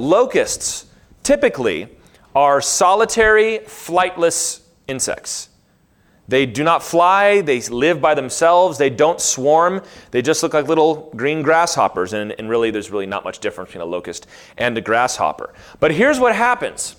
Locusts typically are solitary, flightless insects. They do not fly, they live by themselves, they don't swarm, they just look like little green grasshoppers, and, and really there's really not much difference between a locust and a grasshopper. But here's what happens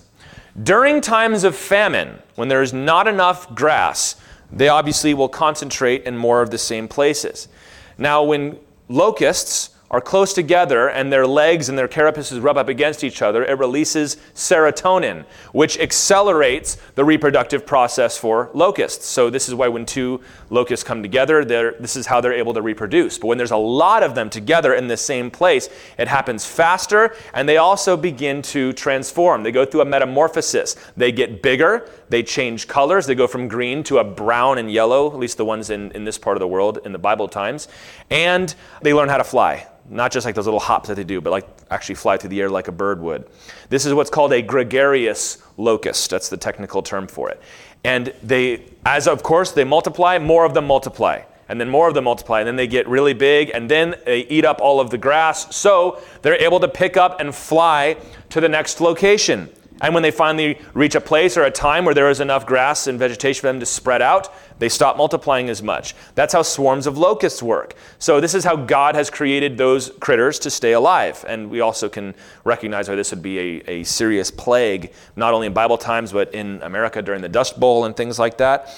during times of famine, when there is not enough grass, they obviously will concentrate in more of the same places. Now, when locusts are close together and their legs and their carapaces rub up against each other, it releases serotonin, which accelerates the reproductive process for locusts. So, this is why when two locusts come together, this is how they're able to reproduce. But when there's a lot of them together in the same place, it happens faster and they also begin to transform. They go through a metamorphosis. They get bigger, they change colors, they go from green to a brown and yellow, at least the ones in, in this part of the world in the Bible times, and they learn how to fly not just like those little hops that they do, but like actually fly through the air like a bird would. This is what's called a gregarious locust. That's the technical term for it. And they, as of course, they multiply, more of them multiply. And then more of them multiply, and then they get really big, and then they eat up all of the grass. So they're able to pick up and fly to the next location. And when they finally reach a place or a time where there is enough grass and vegetation for them to spread out, they stop multiplying as much. That's how swarms of locusts work. So, this is how God has created those critters to stay alive. And we also can recognize why this would be a, a serious plague, not only in Bible times, but in America during the Dust Bowl and things like that.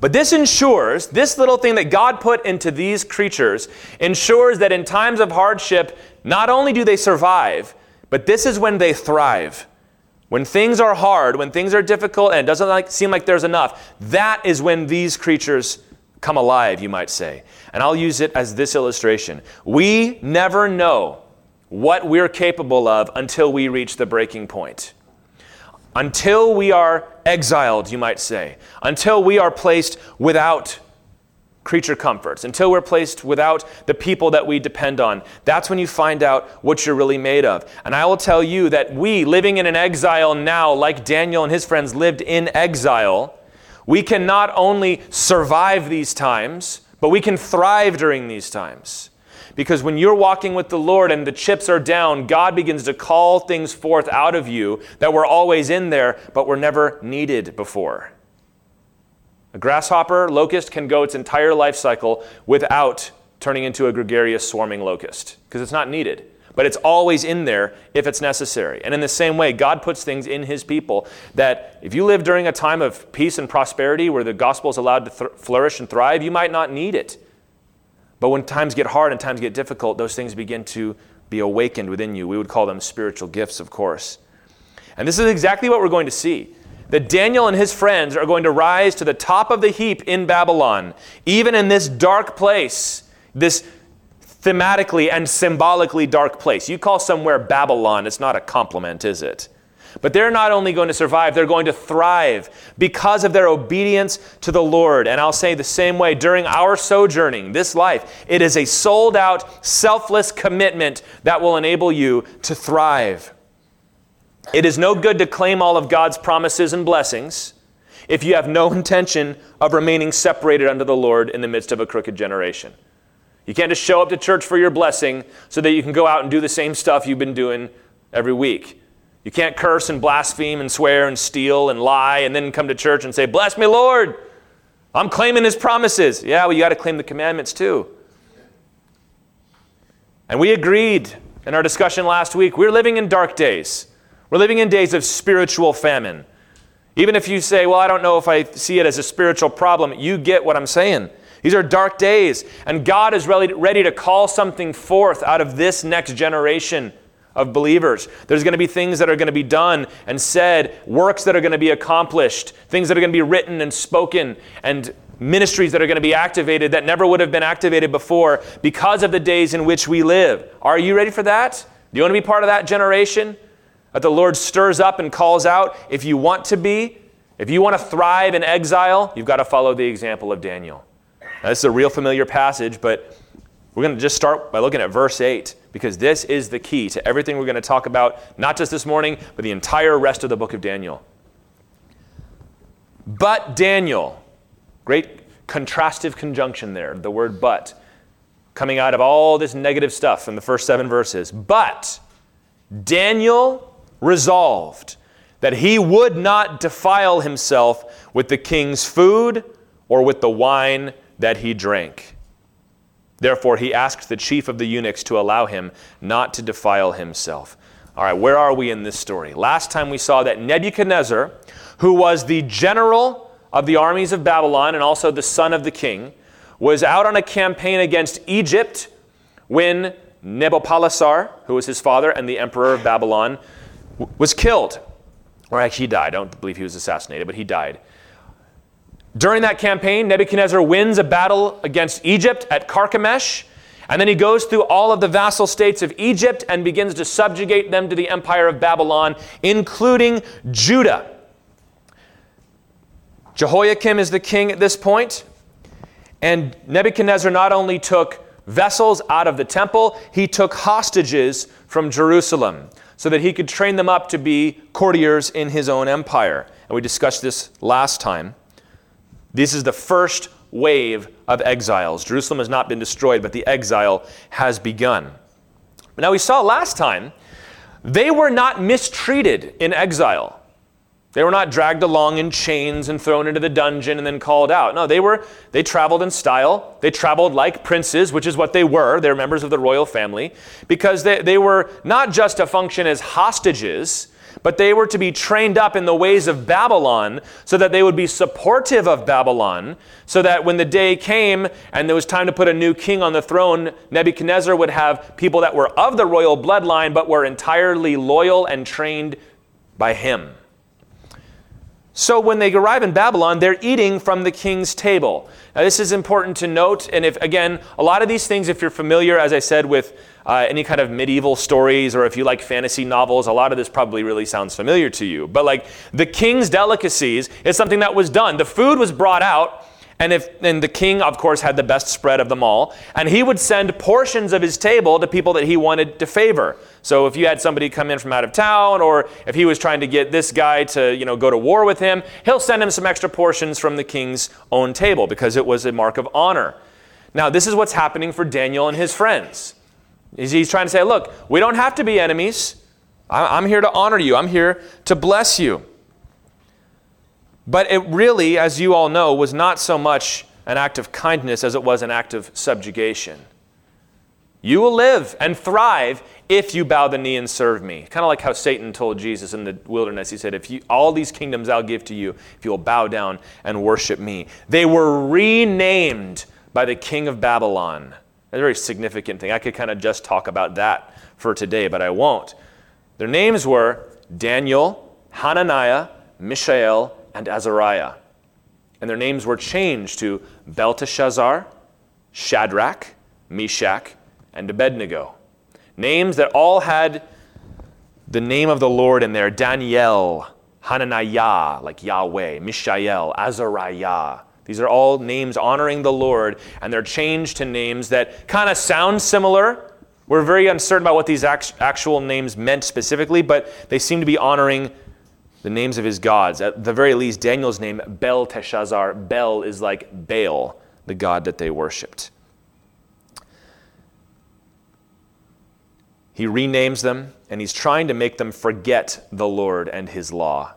But this ensures, this little thing that God put into these creatures ensures that in times of hardship, not only do they survive, but this is when they thrive. When things are hard, when things are difficult, and it doesn't like, seem like there's enough, that is when these creatures come alive, you might say. And I'll use it as this illustration. We never know what we're capable of until we reach the breaking point. Until we are exiled, you might say. Until we are placed without creature comforts, until we're placed without the people that we depend on. That's when you find out what you're really made of. And I will tell you that we, living in an exile now, like Daniel and his friends lived in exile, we can not only survive these times, but we can thrive during these times. Because when you're walking with the Lord and the chips are down, God begins to call things forth out of you that were always in there, but were never needed before. A grasshopper locust can go its entire life cycle without turning into a gregarious swarming locust because it's not needed. But it's always in there if it's necessary. And in the same way, God puts things in His people that if you live during a time of peace and prosperity where the gospel is allowed to th- flourish and thrive, you might not need it. But when times get hard and times get difficult, those things begin to be awakened within you. We would call them spiritual gifts, of course. And this is exactly what we're going to see that Daniel and his friends are going to rise to the top of the heap in Babylon, even in this dark place, this thematically and symbolically dark place. You call somewhere Babylon, it's not a compliment, is it? But they're not only going to survive, they're going to thrive because of their obedience to the Lord. And I'll say the same way during our sojourning, this life, it is a sold out, selfless commitment that will enable you to thrive. It is no good to claim all of God's promises and blessings if you have no intention of remaining separated unto the Lord in the midst of a crooked generation. You can't just show up to church for your blessing so that you can go out and do the same stuff you've been doing every week. You can't curse and blaspheme and swear and steal and lie and then come to church and say, Bless me, Lord. I'm claiming his promises. Yeah, well, you got to claim the commandments too. And we agreed in our discussion last week, we're living in dark days. We're living in days of spiritual famine. Even if you say, well, I don't know if I see it as a spiritual problem, you get what I'm saying. These are dark days, and God is ready, to call something forth out of this next generation of believers. There's going to be things that are going to be done and said, works that are going to be accomplished, things that are going to be written and spoken, and ministries that are going to be activated that never would have been activated before because of the days in which we live. Are you ready for that? Do you want to be part of that generation? That the Lord stirs up and calls out. If you want to be, if you want to thrive in exile, you've got to follow the example of Daniel. Now, this is a real familiar passage, but we're going to just start by looking at verse 8 because this is the key to everything we're going to talk about, not just this morning, but the entire rest of the book of Daniel. But Daniel, great contrastive conjunction there, the word but, coming out of all this negative stuff in the first seven verses. But Daniel resolved that he would not defile himself with the king's food or with the wine that he drank. Therefore, he asked the chief of the eunuchs to allow him not to defile himself. All right, where are we in this story? Last time we saw that Nebuchadnezzar, who was the general of the armies of Babylon and also the son of the king, was out on a campaign against Egypt when Nabopolassar, who was his father and the emperor of Babylon, was killed. Or actually, he died. I don't believe he was assassinated, but he died. During that campaign, Nebuchadnezzar wins a battle against Egypt at Carchemish, and then he goes through all of the vassal states of Egypt and begins to subjugate them to the empire of Babylon, including Judah. Jehoiakim is the king at this point, and Nebuchadnezzar not only took vessels out of the temple, he took hostages from Jerusalem so that he could train them up to be courtiers in his own empire. And we discussed this last time. This is the first wave of exiles. Jerusalem has not been destroyed, but the exile has begun. Now, we saw last time, they were not mistreated in exile. They were not dragged along in chains and thrown into the dungeon and then called out. No, they were they traveled in style. They traveled like princes, which is what they were. They're members of the royal family, because they, they were not just to function as hostages, but they were to be trained up in the ways of Babylon so that they would be supportive of Babylon, so that when the day came and there was time to put a new king on the throne, Nebuchadnezzar would have people that were of the royal bloodline but were entirely loyal and trained by him. So when they arrive in Babylon, they're eating from the king's table. Now, this is important to note. And if, again, a lot of these things, if you're familiar, as I said, with uh, any kind of medieval stories or if you like fantasy novels, a lot of this probably really sounds familiar to you. But like the king's delicacies is something that was done. The food was brought out and if and the king, of course, had the best spread of them all, and he would send portions of his table to people that he wanted to favor. So if you had somebody come in from out of town, or if he was trying to get this guy to you know go to war with him, he'll send him some extra portions from the king's own table because it was a mark of honor. Now this is what's happening for Daniel and his friends. He's trying to say, look, we don't have to be enemies. I'm here to honor you. I'm here to bless you. But it really, as you all know, was not so much an act of kindness as it was an act of subjugation. You will live and thrive if you bow the knee and serve me. Kind of like how Satan told Jesus in the wilderness. He said, If you, all these kingdoms I'll give to you, if you will bow down and worship me. They were renamed by the king of Babylon. a very significant thing. I could kind of just talk about that for today, but I won't. Their names were Daniel, Hananiah, Mishael, and Azariah. And their names were changed to Belteshazzar, Shadrach, Meshach, and Abednego. Names that all had the name of the Lord in there Daniel, Hananiah, like Yahweh, Mishael, Azariah. These are all names honoring the Lord, and they're changed to names that kind of sound similar. We're very uncertain about what these actual names meant specifically, but they seem to be honoring the names of his gods. At the very least, Daniel's name, Belteshazzar, Bel is like Baal, the god that they worshiped. He renames them, and he's trying to make them forget the Lord and his law.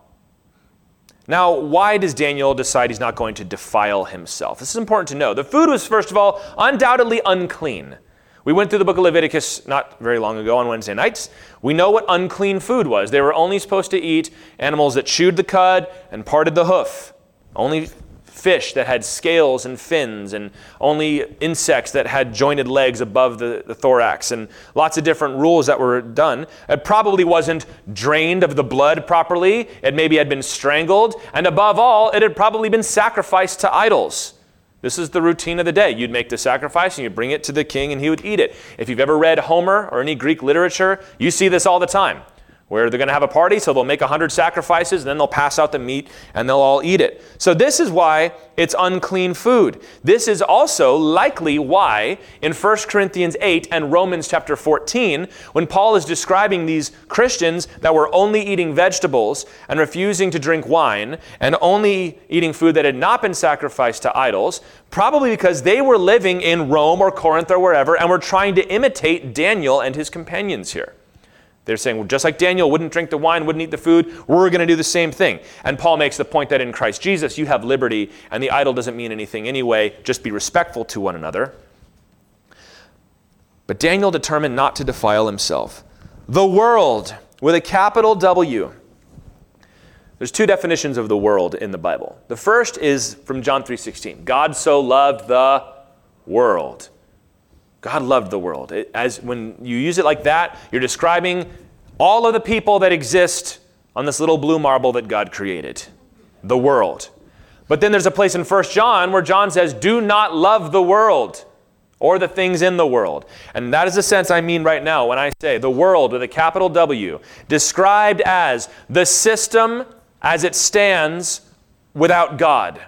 Now, why does Daniel decide he's not going to defile himself? This is important to know. The food was, first of all, undoubtedly unclean. We went through the book of Leviticus not very long ago on Wednesday nights. We know what unclean food was. They were only supposed to eat animals that chewed the cud and parted the hoof. Only fish that had scales and fins, and only insects that had jointed legs above the, the, thorax, and lots of different rules that were done. It probably wasn't drained of the blood properly. It maybe had been strangled. And above all, it had probably been sacrificed to idols. This is the routine of the day. You'd make the sacrifice and you'd bring it to the king and he would eat it. If you've ever read Homer or any Greek literature, you see this all the time where they're going to have a party, so they'll make 100 sacrifices, and then they'll pass out the meat, and they'll all eat it. So, this is why it's unclean food. This is also likely why in 1 Corinthians 8 and Romans chapter 14, when Paul is describing these Christians that were only eating vegetables and refusing to drink wine, and only eating food that had not been sacrificed to idols, probably because they were living in Rome or Corinth or wherever, and were trying to imitate Daniel and his companions here. They're saying, well, just like Daniel wouldn't drink the wine, wouldn't eat the food, we're going to do the same thing. And Paul makes the point that in Christ Jesus, you have liberty, and the idol doesn't mean anything anyway. Just be respectful to one another. But Daniel determined not to defile himself. The world, with a capital W. There's two definitions of the world in the Bible. The first is from John 3:16. God so loved the world God loved the world. It, as when you use it like that, you're describing all of the people that exist on this little blue marble that God created, the world. But then there's a place in 1 John where John says, "Do not love the world or the things in the world." And that is the sense I mean right now when I say the world with a capital W, described as the system as it stands without God.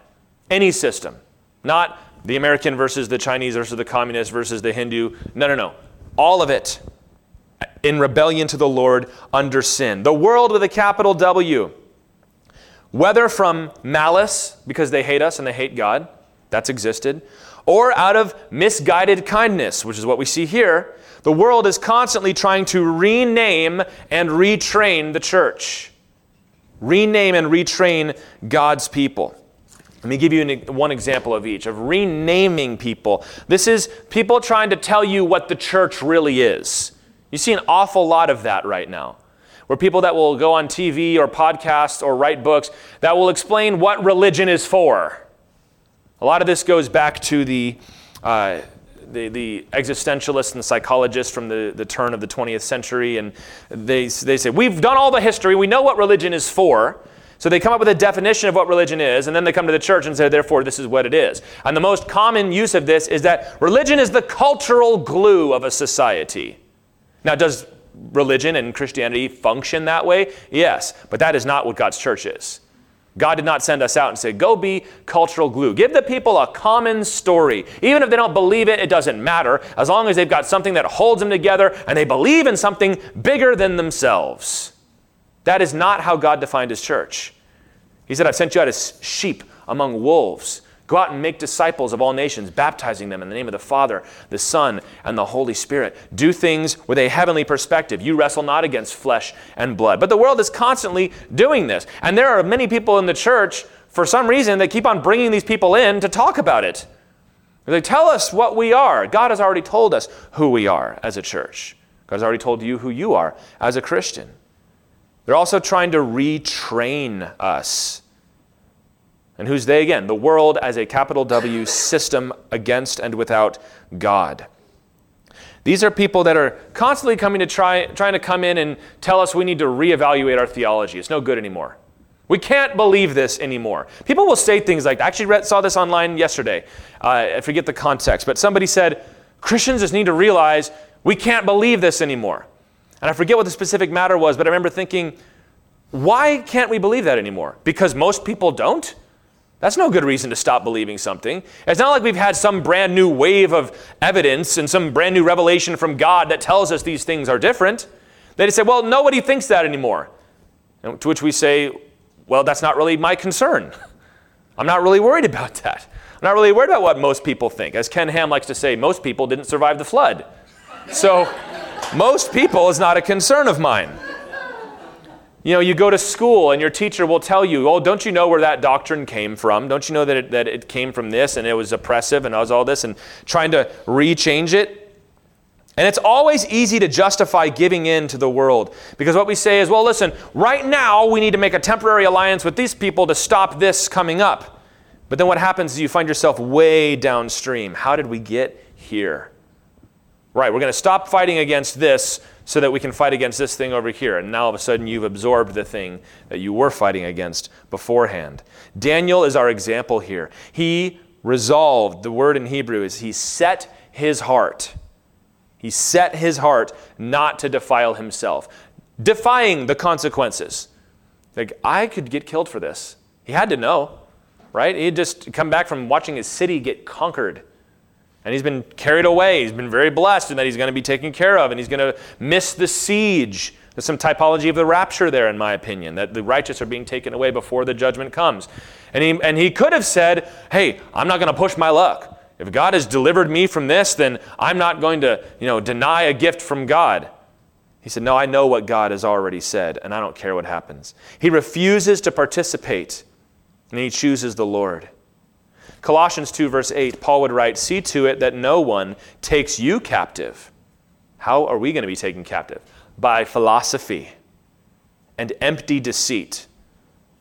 Any system. Not the American versus the Chinese versus the communist versus the Hindu. No, no, no. All of it in rebellion to the Lord under sin. The world with a capital W. Whether from malice, because they hate us and they hate God, that's existed, or out of misguided kindness, which is what we see here, the world is constantly trying to rename and retrain the church. Rename and retrain God's people. Let me give you an, one example of each of renaming people. This is people trying to tell you what the church really is. You see an awful lot of that right now, where people that will go on TV or podcasts or write books that will explain what religion is for. A lot of this goes back to the, uh, the, the, existentialists and psychologists from the, the turn of the 20th century, and they, they say, We've done all the history, we know what religion is for. So they come up with a definition of what religion is, and then they come to the church and say, therefore, this is what it is. And the most common use of this is that religion is the cultural glue of a society. Now, does religion and Christianity function that way? Yes, but that is not what God's church is. God did not send us out and say, go be cultural glue. Give the people a common story. Even if they don't believe it, it doesn't matter, as long as they've got something that holds them together and they believe in something bigger than themselves. That is not how God defined his church. He said, I've sent you out as sheep among wolves. Go out and make disciples of all nations, baptizing them in the name of the Father, the Son, and the Holy Spirit. Do things with a heavenly perspective. You wrestle not against flesh and blood. But the world is constantly doing this. And there are many people in the church, for some reason, that keep on bringing these people in to talk about it. They tell us what we are. God has already told us who we are as a church. God has already told you who you are as a Christian. They're also trying to retrain us. And who's they again? The world as a capital W system against and without God. These are people that are constantly coming to try, trying to come in and tell us we need to reevaluate our theology. It's no good anymore. We can't believe this anymore. People will say things like, I actually read, saw this online yesterday. Uh, I forget the context, but somebody said, Christians just need to realize we can't believe this anymore. And I forget what the specific matter was, but I remember thinking, why can't we believe that anymore? Because most people don't? That's no good reason to stop believing something. It's not like we've had some brand new wave of evidence and some brand new revelation from God that tells us these things are different. They just say, well, nobody thinks that anymore. And to which we say, well, that's not really my concern. I'm not really worried about that. I'm not really worried about what most people think. As Ken Ham likes to say, most people didn't survive the flood. So, most people is not a concern of mine. You know, you go to school and your teacher will tell you, oh, don't you know where that doctrine came from? Don't you know that it, that it came from this and it was oppressive and it was all this and trying to rechange it? And it's always easy to justify giving in to the world because what we say is, well, listen, right now we need to make a temporary alliance with these people to stop this coming up. But then what happens is you find yourself way downstream. How did we get here? Right, we're going to stop fighting against this so that we can fight against this thing over here. And now all of a sudden you've absorbed the thing that you were fighting against beforehand. Daniel is our example here. He resolved, the word in Hebrew is he set his heart. He set his heart not to defile himself, defying the consequences. Like, I could get killed for this. He had to know, right? He had just come back from watching his city get conquered and he's been carried away. He's been very blessed in that he's going to be taken care of and he's going to miss the siege. There's some typology of the rapture there, in my opinion, that the righteous are being taken away before the judgment comes. And he, and he could have said, Hey, I'm not going to push my luck. If God has delivered me from this, then I'm not going to you know, deny a gift from God. He said, No, I know what God has already said, and I don't care what happens. He refuses to participate, and he chooses the Lord. Colossians 2, verse 8, Paul would write, See to it that no one takes you captive. How are we going to be taken captive? By philosophy and empty deceit.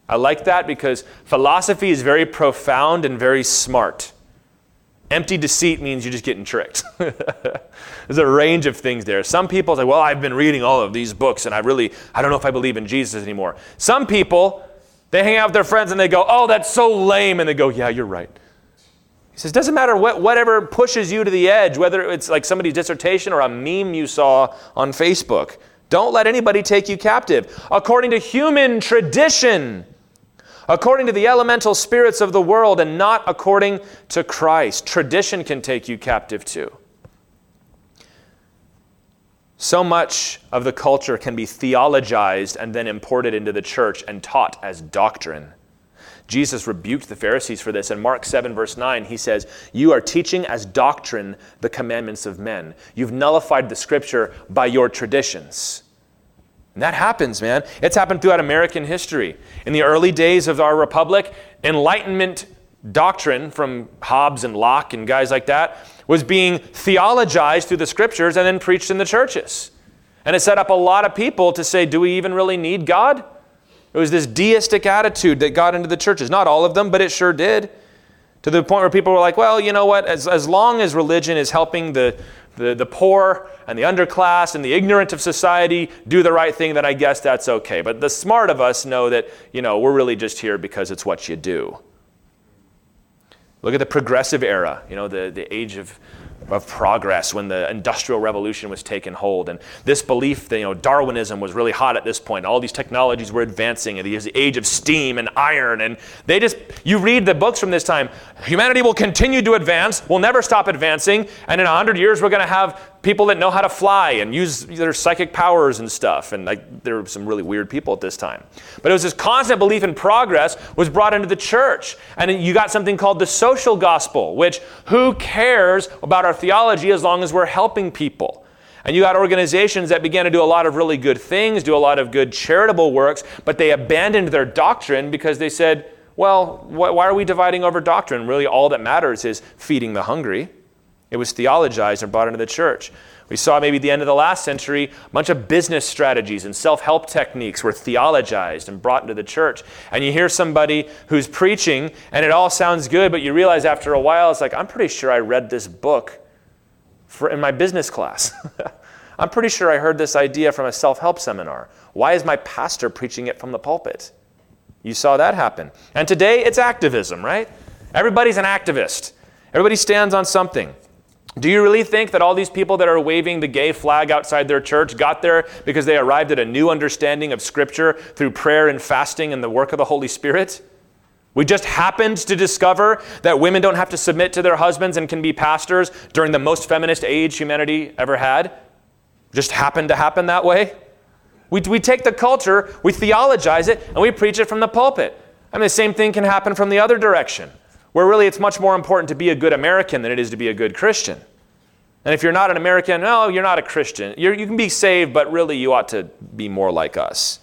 I like that because philosophy is very profound and very smart. Empty deceit means you're just getting tricked. There's a range of things there. Some people say, well, I've been reading all of these books and I really, I don't know if I believe in Jesus anymore. Some people, they hang out with their friends and they go, oh, that's so lame. And they go, yeah, you're right. He says, doesn't matter what, whatever pushes you to the edge, whether it's like somebody's dissertation or a meme you saw on Facebook. Don't let anybody take you captive. According to human tradition, according to the elemental spirits of the world and not according to Christ. Tradition can take you captive too. So much of the culture can be theologized and then imported into the church and taught as doctrine. Jesus rebuked the Pharisees for this. In Mark 7, verse 9, he says, You are teaching as doctrine the commandments of men. You've nullified the scripture by your traditions. And that happens, man. It's happened throughout American history. In the early days of our republic, Enlightenment doctrine from Hobbes and Locke and guys like that was being theologized through the scriptures and then preached in the churches. And it set up a lot of people to say, do we even really need God? It was this deistic attitude that got into the churches. Not all of them, but it sure did. To the point where people were like, well, you know what? As, as long as religion is helping the, the, the poor and the underclass and the ignorant of society do the right thing, then I guess that's okay. But the smart of us know that, you know, we're really just here because it's what you do. Look at the progressive era, you know, the, the age of of progress when the industrial revolution was taking hold. And this belief that you know darwinism was really hot at this point all these technologies were advancing and the age of steam and iron and they just you read the books from this time humanity will continue to advance we'll never stop advancing and in 100 years we're going to have people that know how to fly and use their psychic powers and stuff. And like, there were some really weird people at this time. But it was this constant belief in progress was brought into the church. And you got something called the social gospel, which who cares about our theology as long as we're helping people? And you got organizations that began to do a lot of really good things, do a lot of good charitable works, but they abandoned their doctrine because they said, well, wh- why are we dividing over doctrine? Really, all that matters is feeding the hungry. It was theologized and brought into the church. We saw maybe the end of the last century, a bunch of business strategies and self help techniques were theologized and brought into the church. And you hear somebody who's preaching and it all sounds good, but you realize after a while, it's like, I'm pretty sure I read this book for, in my business class. I'm pretty sure I heard this idea from a self help seminar. Why is my pastor preaching it from the pulpit? You saw that happen. And today it's activism, right? Everybody's an activist, everybody stands on something. Do you really think that all these people that are waving the gay flag outside their church got there because they arrived at a new understanding of Scripture through prayer and fasting and the work of the Holy Spirit? We just happened to discover that women don't have to submit to their husbands and can be pastors during the most feminist age humanity ever had. Just happened to happen that way. We, we take the culture, we theologize it, and we preach it from the pulpit. I mean, the same thing can happen from the other direction where really it's much more important to be a good American than it is to be a good Christian. And if you're not an American, no, you're not a Christian. You're, you can be saved, but really you ought to be more like us.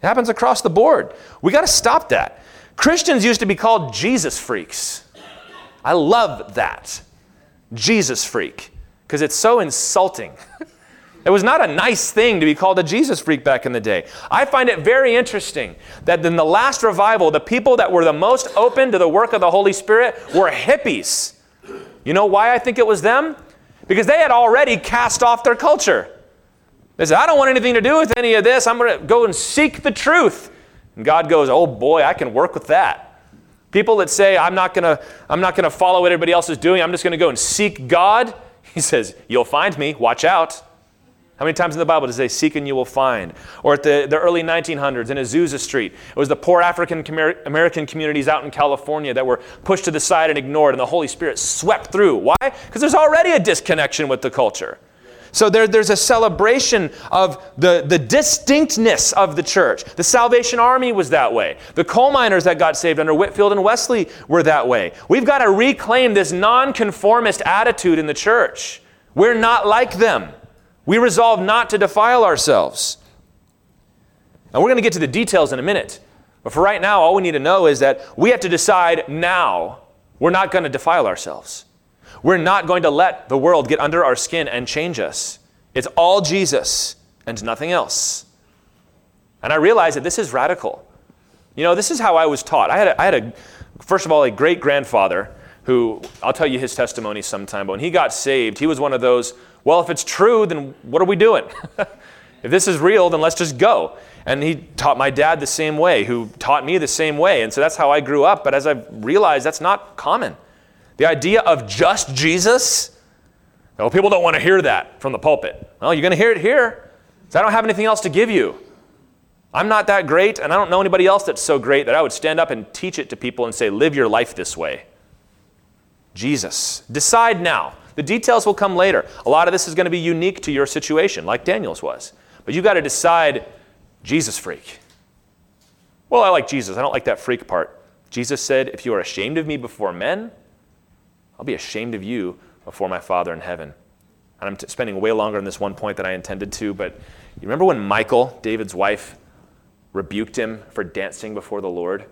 It happens across the board. We got to stop that. Christians used to be called Jesus freaks. I love that. Jesus freak, because it's so insulting. It was not a nice thing to be called a Jesus freak back in the day. I find it very interesting that in the last revival, the people that were the most open to the work of the Holy Spirit were hippies. You know why I think it was them? Because they had already cast off their culture. They said, I don't want anything to do with any of this. I'm going to go and seek the truth. And God goes, Oh boy, I can work with that. People that say, I'm not going to I'm not to follow what everybody else is doing. I'm just going to go and seek God. He says, You'll find me. Watch out. How many times in the Bible does it say, Seek and you will find? Or at the, the early 1900s in Azusa Street, it was the poor African American communities out in California that were pushed to the side and ignored, and the Holy Spirit swept through. Why? Because there's already a disconnection with the culture. So there, there's a celebration of the, the distinctness of the church. The Salvation Army was that way. The coal miners that got saved under Whitefield and Wesley were that way. We've got to reclaim this nonconformist attitude in the church. We're not like them. We resolve not to defile ourselves. And we're going to get to the details in a minute. But for right now, all we need to know is that we have to decide now we're not going to defile ourselves. We're not going to let the world get under our skin and change us. It's all Jesus and nothing else. And I realize that this is radical. You know, this is how I was taught. I had a, I had a first of all, a great grandfather who, I'll tell you his testimony sometime, but when he got saved, he was one of those, well, if it's true, then what are we doing? if this is real, then let's just go. And he taught my dad the same way, who taught me the same way. And so that's how I grew up. But as I've realized, that's not common. The idea of just Jesus, well, people don't want to hear that from the pulpit. Well, you're going to hear it here. I don't have anything else to give you. I'm not that great, and I don't know anybody else that's so great that I would stand up and teach it to people and say, live your life this way. Jesus. Decide now. The details will come later. A lot of this is going to be unique to your situation, like Daniel's was. But you've got to decide Jesus freak. Well, I like Jesus. I don't like that freak part. Jesus said, If you are ashamed of me before men, I'll be ashamed of you before my Father in heaven. And I'm t- spending way longer on this one point than I intended to, but you remember when Michal, David's wife, rebuked him for dancing before the Lord?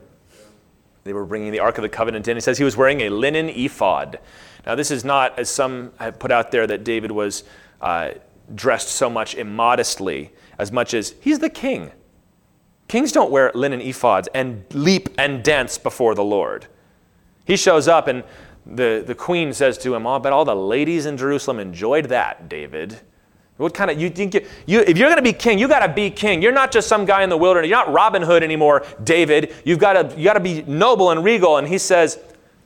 They were bringing the Ark of the Covenant in. He says he was wearing a linen ephod. Now, this is not, as some have put out there, that David was uh, dressed so much immodestly as much as he's the king. Kings don't wear linen ephods and leap and dance before the Lord. He shows up, and the, the queen says to him, Oh, but all the ladies in Jerusalem enjoyed that, David. What kind of, you think, you, you if you're going to be king, you got to be king. You're not just some guy in the wilderness. You're not Robin Hood anymore, David. You've got to, you got to be noble and regal. And he says,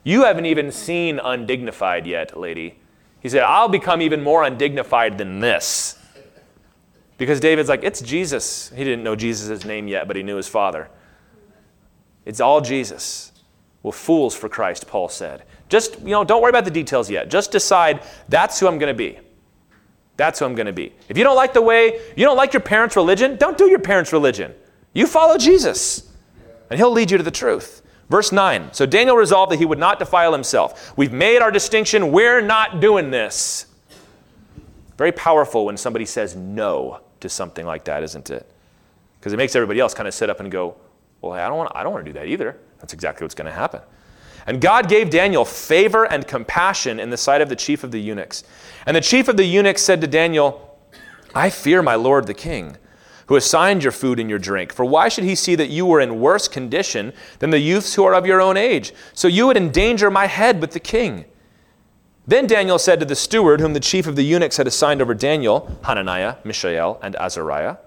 You haven't even seen undignified yet, lady. He said, I'll become even more undignified than this. Because David's like, it's Jesus. He didn't know Jesus' name yet, but he knew his father. It's all Jesus. Well, fools for Christ, Paul said. Just, you know, don't worry about the details yet. Just decide that's who I'm going to be. That's who I'm going to be. If you don't like the way, you don't like your parents' religion, don't do your parents' religion. You follow Jesus, and he'll lead you to the truth. Verse 9. So Daniel resolved that he would not defile himself. We've made our distinction. We're not doing this. Very powerful when somebody says no to something like that, isn't it? Because it makes everybody else kind of sit up and go, well, I don't want, I don't want to do that either. That's exactly what's going to happen. And God gave Daniel favor and compassion in the sight of the chief of the eunuchs. And the chief of the eunuchs said to Daniel, I fear my lord the king, who assigned your food and your drink. For why should he see that you were in worse condition than the youths who are of your own age? So you would endanger my head with the king. Then Daniel said to the steward, whom the chief of the eunuchs had assigned over Daniel, Hananiah, Mishael, and Azariah.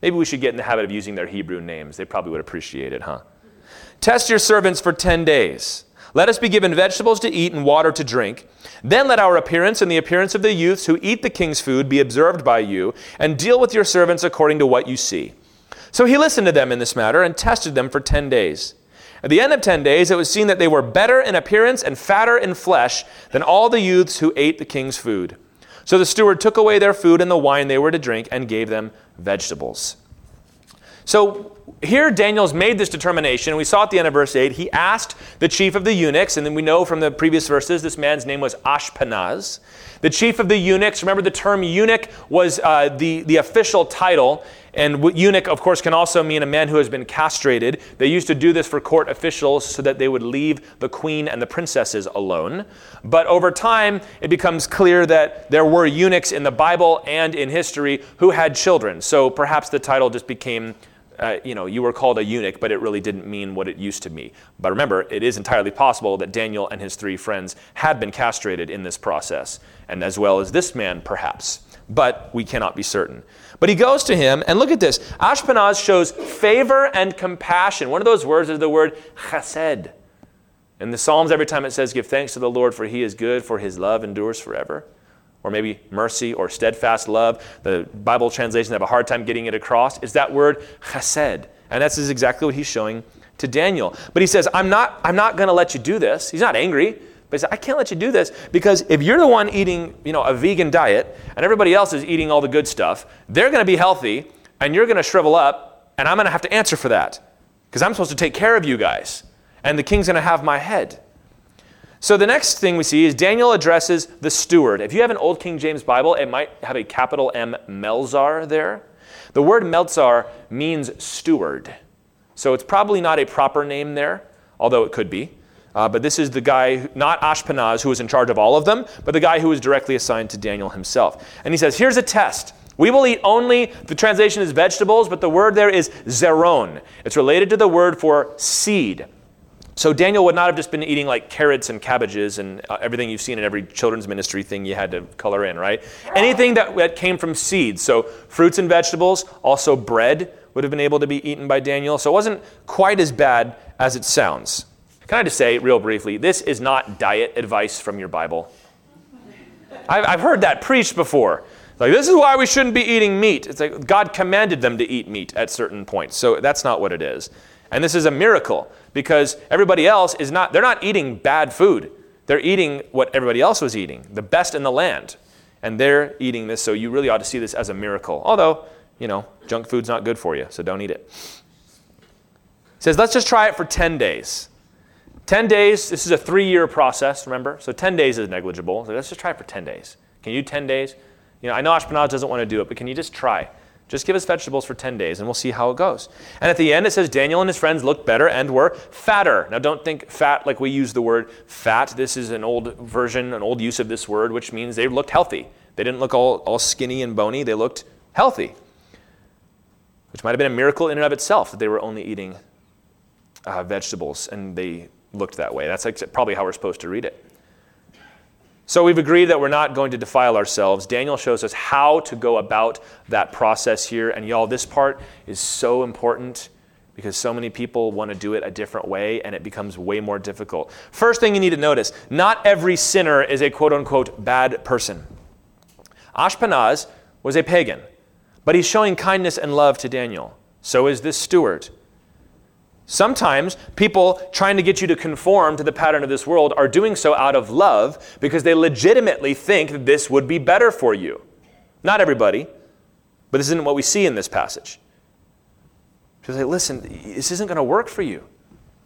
Maybe we should get in the habit of using their Hebrew names. They probably would appreciate it, huh? Test your servants for 10 days. Let us be given vegetables to eat and water to drink. Then let our appearance and the appearance of the youths who eat the king's food be observed by you, and deal with your servants according to what you see. So he listened to them in this matter and tested them for 10 days. At the end of 10 days, it was seen that they were better in appearance and fatter in flesh than all the youths who ate the king's food. So the steward took away their food and the wine they were to drink and gave them vegetables. So here Daniel's made this determination. We saw at the end of verse 8, he asked the chief of the eunuchs, and then we know from the previous verses this man's name was Ashpenaz. The chief of the eunuchs, remember the term eunuch was uh, the, the official title and eunuch, of course, can also mean a man who has been castrated. They used to do this for court officials so that they would leave the queen and the princesses alone. But over time, it becomes clear that there were eunuchs in the Bible and in history who had children. So perhaps the title just became uh, you know, you were called a eunuch, but it really didn't mean what it used to mean. But remember, it is entirely possible that Daniel and his three friends had been castrated in this process, and as well as this man, perhaps. But we cannot be certain. But he goes to him, and look at this. Ashpenaz shows favor and compassion. One of those words is the word chesed. In the Psalms, every time it says, Give thanks to the Lord, for he is good, for his love endures forever. Or maybe mercy or steadfast love. The Bible translations have a hard time getting it across. Is that word chesed. And that's exactly what he's showing to Daniel. But he says, I'm not, I'm not going to let you do this. He's not angry. But he said, I can't let you do this because if you're the one eating, you know, a vegan diet and everybody else is eating all the good stuff, they're going to be healthy and you're going to shrivel up and I'm going to have to answer for that because I'm supposed to take care of you guys and the king's going to have my head. So the next thing we see is Daniel addresses the steward. If you have an Old King James Bible, it might have a capital M Melzar there. The word Melzar means steward. So it's probably not a proper name there, although it could be. Uh, but this is the guy, not Ashpenaz, who was in charge of all of them, but the guy who was directly assigned to Daniel himself. And he says, Here's a test. We will eat only, the translation is vegetables, but the word there is zeron. It's related to the word for seed. So Daniel would not have just been eating like carrots and cabbages and uh, everything you've seen in every children's ministry thing you had to color in, right? Anything that, that came from seeds. So fruits and vegetables, also bread would have been able to be eaten by Daniel. So it wasn't quite as bad as it sounds. Can I just say, real briefly, this is not diet advice from your Bible. I've, I've heard that preached before. Like, this is why we shouldn't be eating meat. It's like God commanded them to eat meat at certain points. So that's not what it is. And this is a miracle because everybody else is not, they're not eating bad food. They're eating what everybody else was eating, the best in the land. And they're eating this, so you really ought to see this as a miracle. Although, you know, junk food's not good for you, so don't eat it. It says, let's just try it for 10 days. 10 days, this is a three year process, remember? So 10 days is negligible. So let's just try it for 10 days. Can you 10 days? You know, I know Ashpenaz doesn't want to do it, but can you just try? Just give us vegetables for 10 days and we'll see how it goes. And at the end, it says Daniel and his friends looked better and were fatter. Now, don't think fat like we use the word fat. This is an old version, an old use of this word, which means they looked healthy. They didn't look all, all skinny and bony, they looked healthy, which might have been a miracle in and of itself that they were only eating uh, vegetables and they looked that way. That's like probably how we're supposed to read it. So we've agreed that we're not going to defile ourselves. Daniel shows us how to go about that process here. And y'all, this part is so important because so many people want to do it a different way and it becomes way more difficult. First thing you need to notice not every sinner is a quote unquote bad person. Ashpenaz was a pagan, but he's showing kindness and love to Daniel. So is this steward. Sometimes people trying to get you to conform to the pattern of this world are doing so out of love because they legitimately think that this would be better for you. Not everybody, but this isn't what we see in this passage. People say, listen, this isn't going to work for you.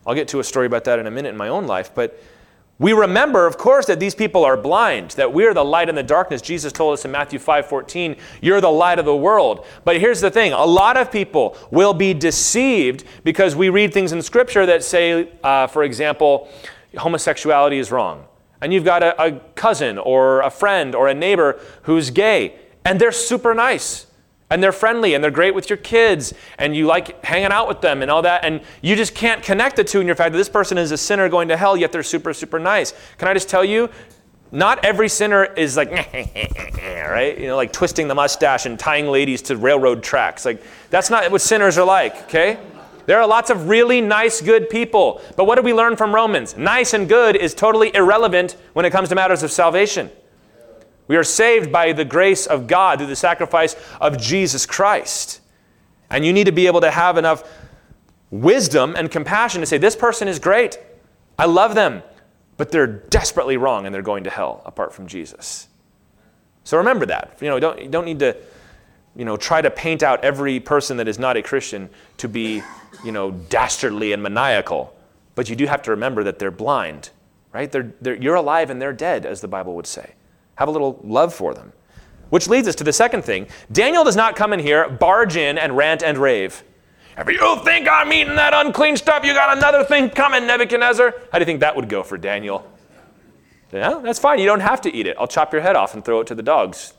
I'll get to a story about that in a minute in my own life, but we remember, of course, that these people are blind, that we are the light in the darkness. Jesus told us in Matthew 5 14, you're the light of the world. But here's the thing a lot of people will be deceived because we read things in Scripture that say, uh, for example, homosexuality is wrong. And you've got a, a cousin or a friend or a neighbor who's gay, and they're super nice and they're friendly and they're great with your kids and you like hanging out with them and all that and you just can't connect the two in your fact that this person is a sinner going to hell yet they're super super nice can i just tell you not every sinner is like right you know like twisting the mustache and tying ladies to railroad tracks like that's not what sinners are like okay there are lots of really nice, good people. But what do we learn from Romans? Nice and good is totally irrelevant when it comes to matters of salvation. We are saved by the grace of God through the sacrifice of Jesus Christ. And you need to be able to have enough wisdom and compassion to say, This person is great. I love them. But they're desperately wrong and they're going to hell apart from Jesus. So remember that. You know, don't, you don't need to you know, try to paint out every person that is not a Christian to be, you know, dastardly and maniacal. But you do have to remember that they're blind, right? They're, they're, you're alive and they're dead, as the Bible would say. Have a little love for them. Which leads us to the second thing. Daniel does not come in here, barge in, and rant and rave. If you think I'm eating that unclean stuff, you got another thing coming, Nebuchadnezzar. How do you think that would go for Daniel? Yeah, that's fine. You don't have to eat it. I'll chop your head off and throw it to the dogs.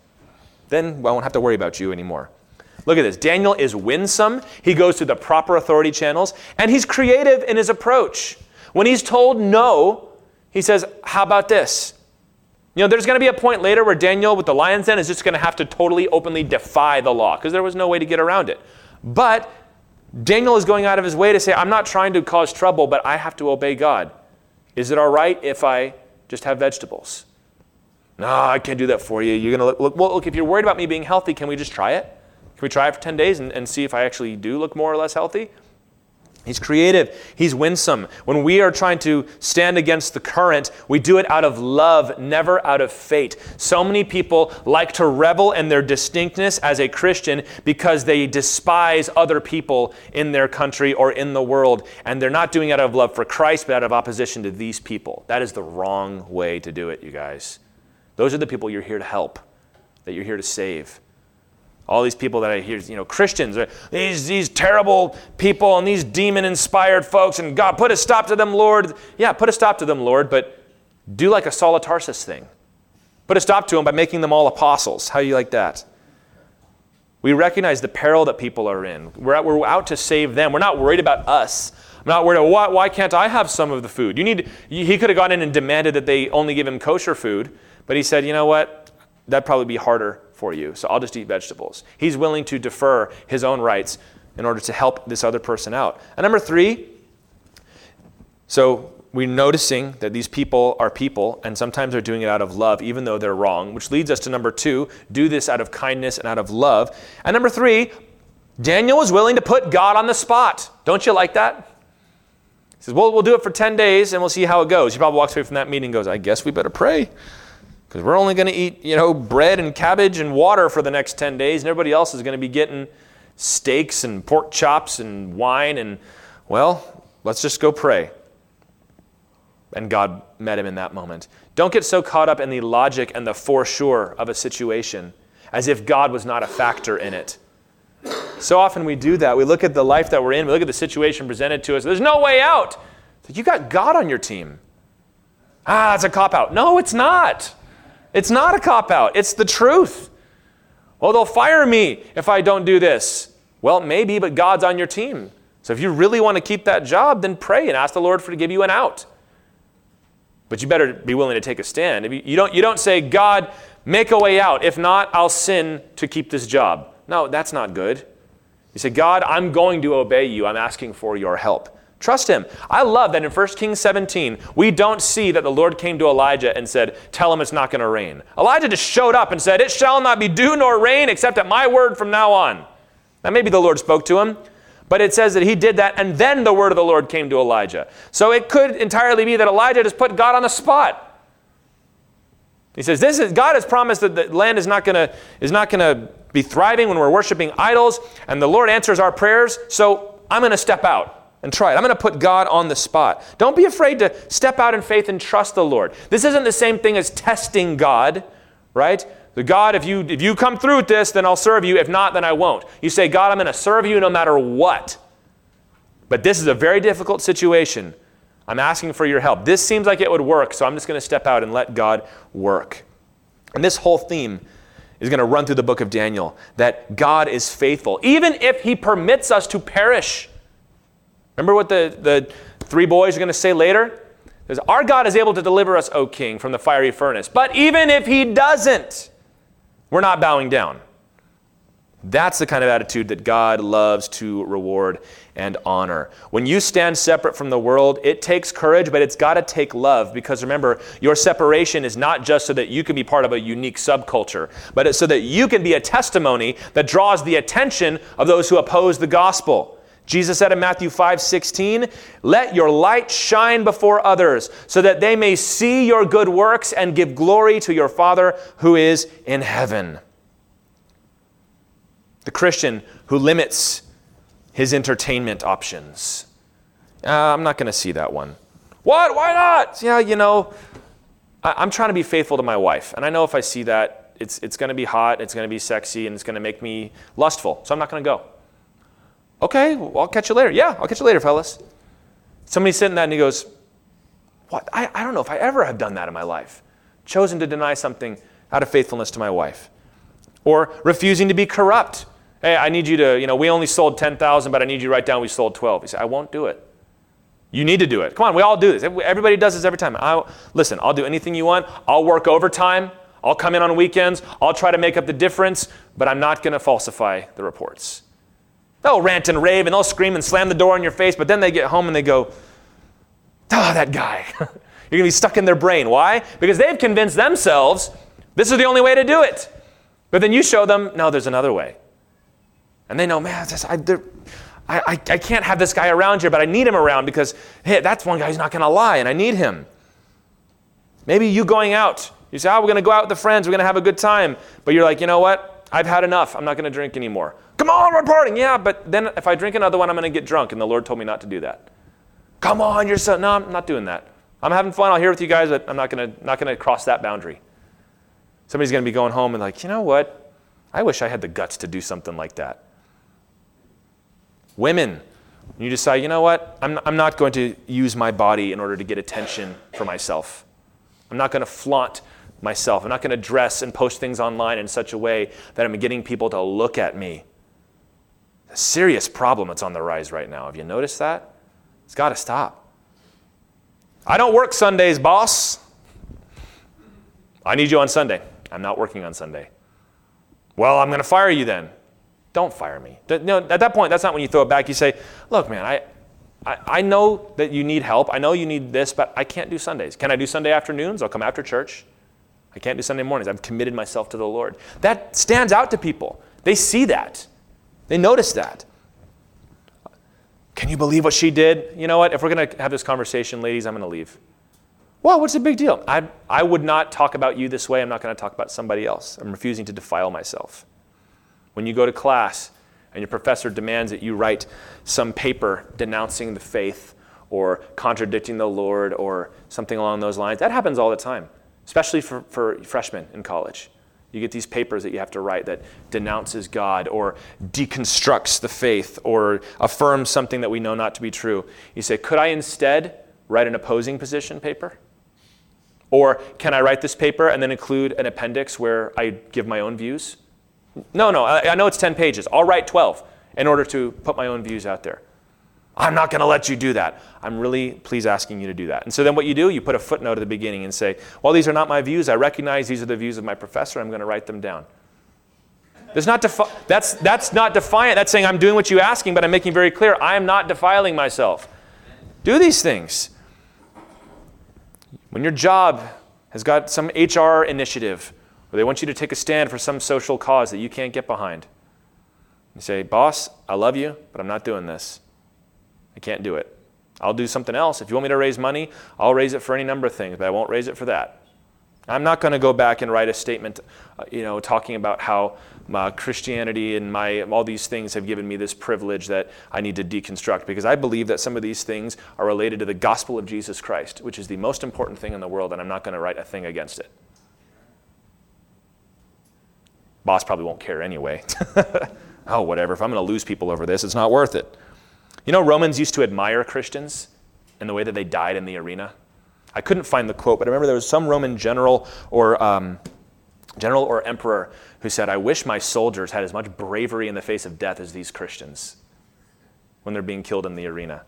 Then I won't have to worry about you anymore. Look at this. Daniel is winsome. He goes through the proper authority channels, and he's creative in his approach. When he's told no, he says, How about this? You know, there's going to be a point later where Daniel with the lion's den is just going to have to totally openly defy the law because there was no way to get around it. But Daniel is going out of his way to say, I'm not trying to cause trouble, but I have to obey God. Is it all right if I just have vegetables? No, I can't do that for you. You're going to look, look, well, look, if you're worried about me being healthy, can we just try it? Can we try it for 10 days and, and see if I actually do look more or less healthy? He's creative. He's winsome. When we are trying to stand against the current, we do it out of love, never out of fate. So many people like to revel in their distinctness as a Christian because they despise other people in their country or in the world. And they're not doing it out of love for Christ, but out of opposition to these people. That is the wrong way to do it, you guys. Those are the people you're here to help, that you're here to save. All these people that I hear, you know, Christians, these, these terrible people and these demon inspired folks, and God, put a stop to them, Lord. Yeah, put a stop to them, Lord, but do like a Saul of Tarsus thing. Put a stop to them by making them all apostles. How do you like that? We recognize the peril that people are in. We're out, we're out to save them. We're not worried about us. I'm not worried about why, why can't I have some of the food? You need, he could have gone in and demanded that they only give him kosher food, but he said, you know what? That'd probably be harder for you, so I'll just eat vegetables. He's willing to defer his own rights in order to help this other person out. And number three, so we're noticing that these people are people, and sometimes they're doing it out of love, even though they're wrong, which leads us to number two do this out of kindness and out of love. And number three, Daniel was willing to put God on the spot. Don't you like that? He says, Well, we'll do it for 10 days and we'll see how it goes. He probably walks away from that meeting and goes, I guess we better pray because we're only going to eat, you know, bread and cabbage and water for the next 10 days, and everybody else is going to be getting steaks and pork chops and wine, and, well, let's just go pray. And God met him in that moment. Don't get so caught up in the logic and the foresure of a situation as if God was not a factor in it. So often we do that. We look at the life that we're in, we look at the situation presented to us. There's no way out. You got God on your team. Ah, it's a cop out. No, it's not. It's not a cop out, it's the truth. Well, they'll fire me if I don't do this. Well, maybe, but God's on your team. So if you really want to keep that job, then pray and ask the Lord for to give you an out. But you better be willing to take a stand. You, don't, you don't say, God, make a way out. If not, I'll sin to keep this job. No, that's not good. You say, God, I'm going to obey you. I'm asking for your help. Trust him. I love that in 1 Kings 17, we don't see that the Lord came to Elijah and said, Tell him it's not going to rain. Elijah just showed up and said, It shall not be dew nor rain except at my word from now on. Now, maybe the Lord spoke to him, but it says that he did that and then the word of the Lord came to Elijah. So it could entirely be that Elijah just put God on the spot. He says, this is, God has promised that the land is not going to be thriving when we're worshiping idols, and the Lord answers our prayers, so I'm going to step out and try it. I'm going to put God on the spot. Don't be afraid to step out in faith and trust the Lord. This isn't the same thing as testing God, right? The God, if you if you come through with this, then I'll serve you. If not, then I won't. You say, God, I'm going to serve you no matter what. But this is a very difficult situation. I'm asking for your help. This seems like it would work, so I'm just going to step out and let God work. And this whole theme is going to run through the book of Daniel that God is faithful, even if he permits us to perish. Remember what the, the three boys are going to say later? Says, Our God is able to deliver us, O king, from the fiery furnace. But even if he doesn't, we're not bowing down. That's the kind of attitude that God loves to reward and honor. When you stand separate from the world, it takes courage, but it's got to take love because remember, your separation is not just so that you can be part of a unique subculture, but it's so that you can be a testimony that draws the attention of those who oppose the gospel. Jesus said in Matthew 5 16, Let your light shine before others, so that they may see your good works and give glory to your Father who is in heaven. The Christian who limits his entertainment options. Uh, I'm not going to see that one. What? Why not? Yeah, you know, I, am trying to be faithful to my wife. And I know if I see that, it's, it's going to be hot, it's going to be sexy, and it's going to make me lustful. So I'm not going to go. Okay, well, I'll catch you later. Yeah, I'll catch you later, fellas. Somebody's sitting there and he goes, What? I, I don't know if I ever have done that in my life. Chosen to deny something out of faithfulness to my wife. Or refusing to be corrupt. Hey, I need you to, you know, we only sold 10,000, but I need you to write down we sold 12. He said, I won't do it. You need to do it. Come on, we all do this. Everybody does this every time. I, listen, I'll do anything you want. I'll work overtime. I'll come in on weekends. I'll try to make up the difference, but I'm not going to falsify the reports. They'll rant and rave and they'll scream and slam the door in your face, but then they get home and they go, oh, that guy. You're going to be stuck in their brain. Why? Because they've convinced themselves this is the only way to do it. But then you show them, no, there's another way. And they know, man, this, I, I, I, I can't have this guy around here, but I need him around because, hey, that's one guy who's not going to lie, and I need him. Maybe you going out, you say, oh, we're going to go out with the friends, we're going to have a good time. But you're like, you know what? I've had enough. I'm not going to drink anymore. On, we're partying. Yeah, but then if I drink another one, I'm going to get drunk, and the Lord told me not to do that. Come on, you're so. No, I'm not doing that. I'm having fun. I'll hear with you guys, but I'm not going to not going to cross that boundary. Somebody's going to be going home and like, you know what? I wish I had the guts to do something like that. Women, you decide, you know what? I'm, I'm not going to use my body in order to get attention for myself. I'm not going to flaunt myself. I'm not going to dress and post things online in such a way that I'm getting people to look at me. Serious problem that's on the rise right now. Have you noticed that? It's got to stop. I don't work Sundays, boss. I need you on Sunday. I'm not working on Sunday. Well, I'm going to fire you then. Don't fire me. No, at that point, that's not when you throw it back. You say, look, man, I, I, I know that you need help. I know you need this, but I can't do Sundays. Can I do Sunday afternoons? I'll come after church. I can't do Sunday mornings. I've committed myself to the Lord. That stands out to people. They see that, they noticed that. Can you believe what she did? You know what? If we're going to have this conversation, ladies, I'm going to leave. Well, what's the big deal? I, I would not talk about you this way. I'm not going to talk about somebody else. I'm refusing to defile myself. When you go to class and your professor demands that you write some paper denouncing the faith or contradicting the Lord or something along those lines, that happens all the time, especially for, for freshmen in college. You get these papers that you have to write that denounces God or deconstructs the faith or affirms something that we know not to be true. You say, could I instead write an opposing position paper? Or can I write this paper and then include an appendix where I give my own views? No, no, I, I know it's 10 pages. I'll write 12 in order to put my own views out there. I'm not going to let you do that. I'm really please asking you to do that. And so then what you do, you put a footnote at the beginning and say, well, these are not my views. I recognize these are the views of my professor. I'm going to write them down. That's not, defi- that's, that's not defiant. That's saying I'm doing what you're asking, but I'm making very clear I am not defiling myself. Do these things. When your job has got some HR initiative where they want you to take a stand for some social cause that you can't get behind, you say, Boss, I love you, but I'm not doing this. I can't do it. I'll do something else. If you want me to raise money, I'll raise it for any number of things, but I won't raise it for that. I'm not going to go back and write a statement, uh, you know, talking about how Christianity and my all these things have given me this privilege that I need to deconstruct because I believe that some of these things are related to the gospel of Jesus Christ, which is the most important thing in the world, and I'm not going to write a thing against it. Boss probably won't care anyway. oh, whatever. If I'm going to lose people over this, it's not worth it. You know, Romans used to admire Christians in the way that they died in the arena. I couldn't find the quote, but I remember there was some Roman general or um, general or emperor who said, "I wish my soldiers had as much bravery in the face of death as these Christians when they're being killed in the arena."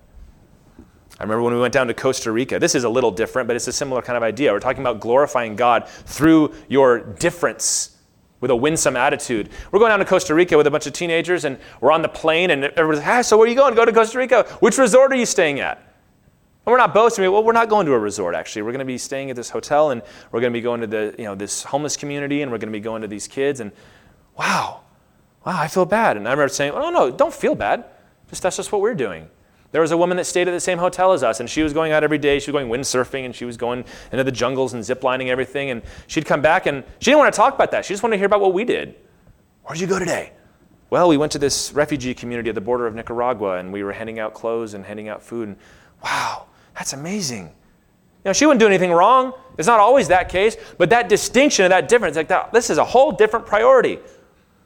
I remember when we went down to Costa Rica. This is a little different, but it's a similar kind of idea. We're talking about glorifying God through your difference with a winsome attitude. We're going down to Costa Rica with a bunch of teenagers, and we're on the plane, and everybody's like, ah, so where are you going? Go to Costa Rica. Which resort are you staying at? And we're not boasting. Well, we're not going to a resort, actually. We're going to be staying at this hotel, and we're going to be going to the, you know, this homeless community, and we're going to be going to these kids, and wow, wow, I feel bad. And I remember saying, oh, no, don't feel bad. Just that's just what we're doing. There was a woman that stayed at the same hotel as us, and she was going out every day. She was going windsurfing, and she was going into the jungles and ziplining and everything. And she'd come back, and she didn't want to talk about that. She just wanted to hear about what we did. Where'd you go today? Well, we went to this refugee community at the border of Nicaragua, and we were handing out clothes and handing out food. And wow, that's amazing. You know, she wouldn't do anything wrong. It's not always that case, but that distinction and that difference, like that, this is a whole different priority.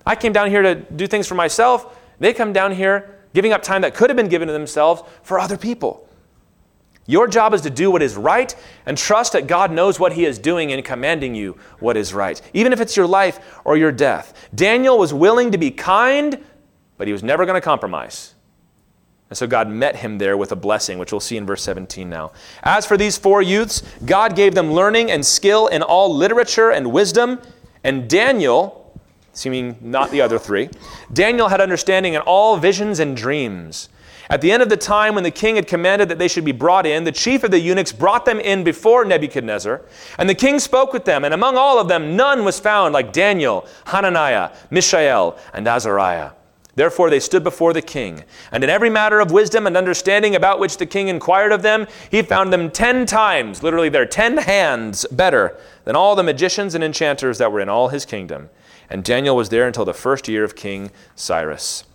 I came down here to do things for myself. They come down here giving up time that could have been given to themselves for other people. Your job is to do what is right and trust that God knows what He is doing in commanding you what is right, even if it's your life or your death. Daniel was willing to be kind, but he was never going to compromise. And so God met him there with a blessing, which we'll see in verse 17 now. As for these four youths, God gave them learning and skill in all literature and wisdom, and Daniel seeming not the other three. Daniel had understanding in all visions and dreams. At the end of the time when the king had commanded that they should be brought in, the chief of the eunuchs brought them in before Nebuchadnezzar, and the king spoke with them, and among all of them none was found like Daniel, Hananiah, Mishael, and Azariah. Therefore they stood before the king. And in every matter of wisdom and understanding about which the king inquired of them, he found them ten times, literally their ten hands, better than all the magicians and enchanters that were in all his kingdom. And Daniel was there until the first year of King Cyrus.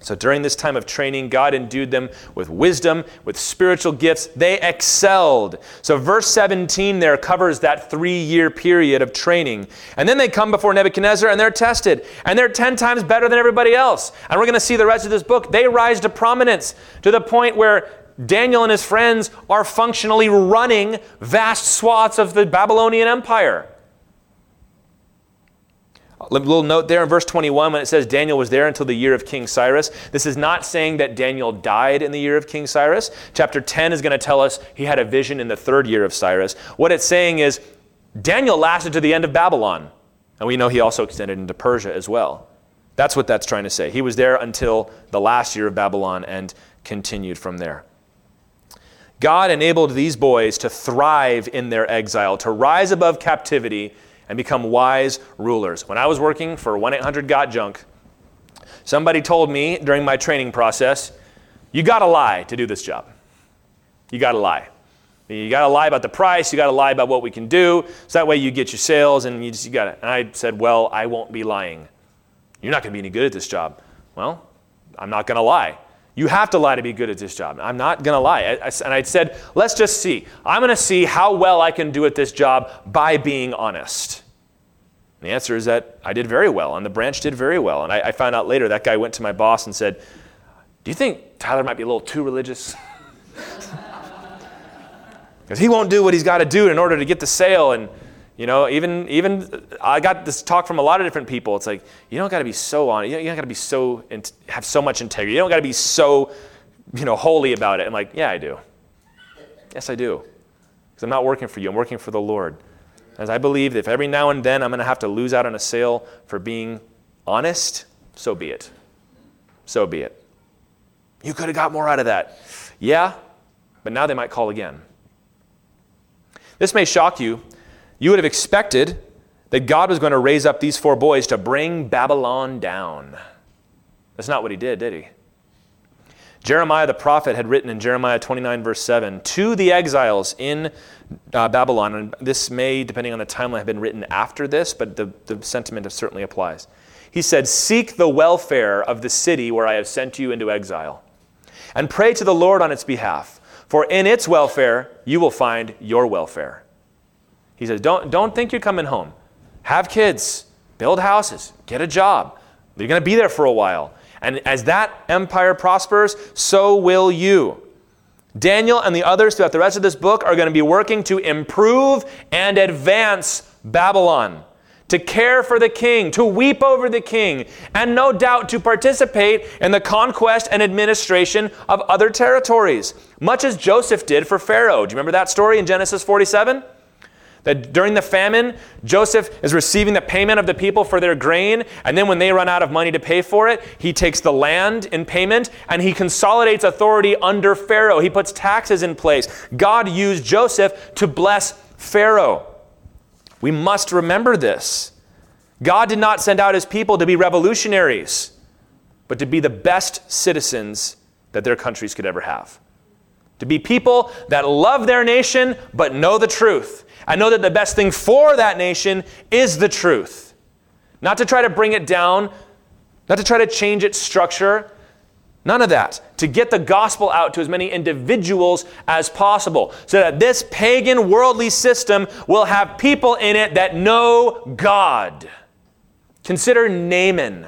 So during this time of training, God endued them with wisdom, with spiritual gifts. They excelled. So verse 17 there covers that three year period of training. And then they come before Nebuchadnezzar and they're tested. And they're 10 times better than everybody else. And we're going to see the rest of this book. They rise to prominence to the point where Daniel and his friends are functionally running vast swaths of the Babylonian Empire. A little note there in verse 21 when it says Daniel was there until the year of King Cyrus. This is not saying that Daniel died in the year of King Cyrus. Chapter 10 is going to tell us he had a vision in the third year of Cyrus. What it's saying is Daniel lasted to the end of Babylon. And we know he also extended into Persia as well. That's what that's trying to say. He was there until the last year of Babylon and continued from there. God enabled these boys to thrive in their exile, to rise above captivity and become wise rulers. When I was working for 1 800 Got Junk, somebody told me during my training process, you got to lie to do this job. You got to lie. You got to lie about the price. You got to lie about what we can do. So that way you get your sales and you just you got it. And I said, well, I won't be lying. You're not going to be any good at this job. Well, I'm not going to lie. You have to lie to be good at this job. I'm not going to lie. I, I, and I said, let's just see. I'm going to see how well I can do at this job by being honest. And the answer is that I did very well, and the branch did very well. And I, I found out later that guy went to my boss and said, Do you think Tyler might be a little too religious? Because he won't do what he's got to do in order to get the sale. And you know, even even uh, I got this talk from a lot of different people. It's like you don't got to be so on. You don't got to be so have so much integrity. You don't got to be so, you know, holy about it. I'm like, yeah, I do. Yes, I do. Because I'm not working for you. I'm working for the Lord. As I believe that if every now and then I'm going to have to lose out on a sale for being honest, so be it. So be it. You could have got more out of that. Yeah, but now they might call again. This may shock you you would have expected that God was going to raise up these four boys to bring Babylon down. That's not what he did, did he? Jeremiah the prophet had written in Jeremiah 29, verse 7, to the exiles in uh, Babylon, and this may, depending on the timeline, have been written after this, but the, the sentiment certainly applies. He said, Seek the welfare of the city where I have sent you into exile, and pray to the Lord on its behalf, for in its welfare you will find your welfare. He says, don't, don't think you're coming home. Have kids, build houses, get a job. You're going to be there for a while. And as that empire prospers, so will you. Daniel and the others throughout the rest of this book are going to be working to improve and advance Babylon, to care for the king, to weep over the king, and no doubt to participate in the conquest and administration of other territories, much as Joseph did for Pharaoh. Do you remember that story in Genesis 47? That during the famine, Joseph is receiving the payment of the people for their grain, and then when they run out of money to pay for it, he takes the land in payment and he consolidates authority under Pharaoh. He puts taxes in place. God used Joseph to bless Pharaoh. We must remember this. God did not send out his people to be revolutionaries, but to be the best citizens that their countries could ever have. To be people that love their nation but know the truth I know that the best thing for that nation is the truth. Not to try to bring it down, not to try to change its structure, none of that. To get the gospel out to as many individuals as possible so that this pagan worldly system will have people in it that know God. Consider Naaman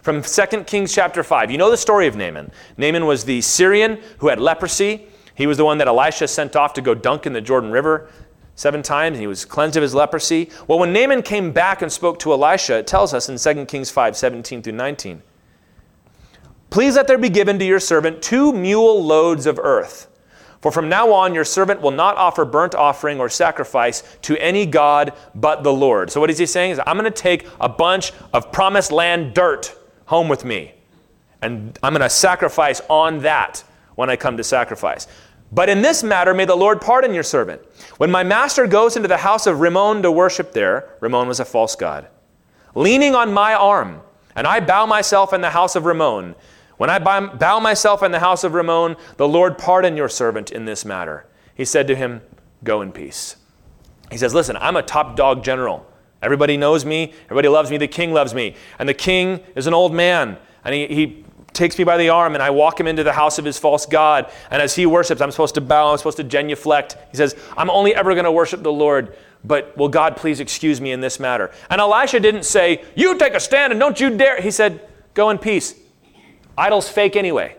from 2 Kings chapter 5. You know the story of Naaman. Naaman was the Syrian who had leprosy. He was the one that Elisha sent off to go dunk in the Jordan River seven times, and he was cleansed of his leprosy. Well, when Naaman came back and spoke to Elisha, it tells us in 2 Kings 5 17 through 19. Please let there be given to your servant two mule loads of earth. For from now on, your servant will not offer burnt offering or sacrifice to any God but the Lord. So, what is he saying? Is I'm going to take a bunch of promised land dirt home with me, and I'm going to sacrifice on that when I come to sacrifice. But in this matter, may the Lord pardon your servant. When my master goes into the house of Rimmon to worship there, Rimmon was a false god, leaning on my arm, And I bow myself in the house of Rimmon. When I bow myself in the house of Rimmon, the Lord pardon your servant in this matter. He said to him, Go in peace. He says, Listen, I'm a top dog general. Everybody knows me, everybody loves me, the king loves me. And the king is an old man, and he, he takes me by the arm, and I walk him into the house of his false God. And as he worships, I'm supposed to bow, I'm supposed to genuflect. He says, I'm only ever going to worship the Lord but will God please excuse me in this matter? And Elisha didn't say, You take a stand and don't you dare. He said, Go in peace. Idols fake anyway.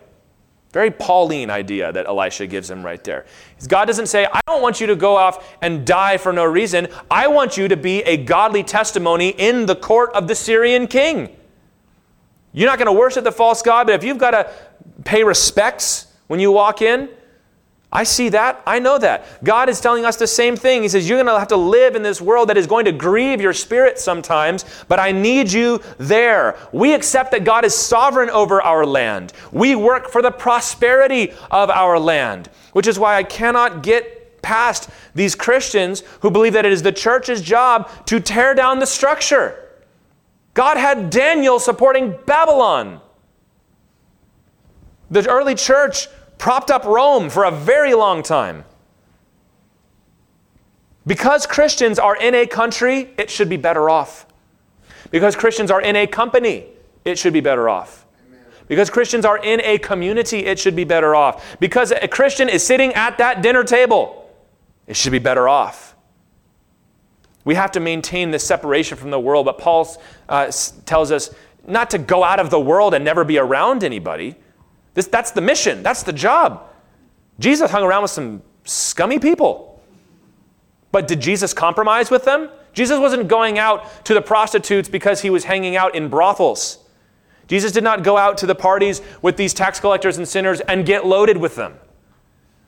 Very Pauline idea that Elisha gives him right there. God doesn't say, I don't want you to go off and die for no reason. I want you to be a godly testimony in the court of the Syrian king. You're not going to worship the false God, but if you've got to pay respects when you walk in, I see that. I know that. God is telling us the same thing. He says, You're going to have to live in this world that is going to grieve your spirit sometimes, but I need you there. We accept that God is sovereign over our land. We work for the prosperity of our land, which is why I cannot get past these Christians who believe that it is the church's job to tear down the structure. God had Daniel supporting Babylon. The early church propped up Rome for a very long time. Because Christians are in a country, it should be better off. Because Christians are in a company, it should be better off. Because Christians are in a community, it should be better off. Because a Christian is sitting at that dinner table, it should be better off. We have to maintain this separation from the world, but Paul uh, tells us not to go out of the world and never be around anybody, this, that's the mission, that's the job. Jesus hung around with some scummy people. But did Jesus compromise with them? Jesus wasn't going out to the prostitutes because he was hanging out in brothels. Jesus did not go out to the parties with these tax collectors and sinners and get loaded with them.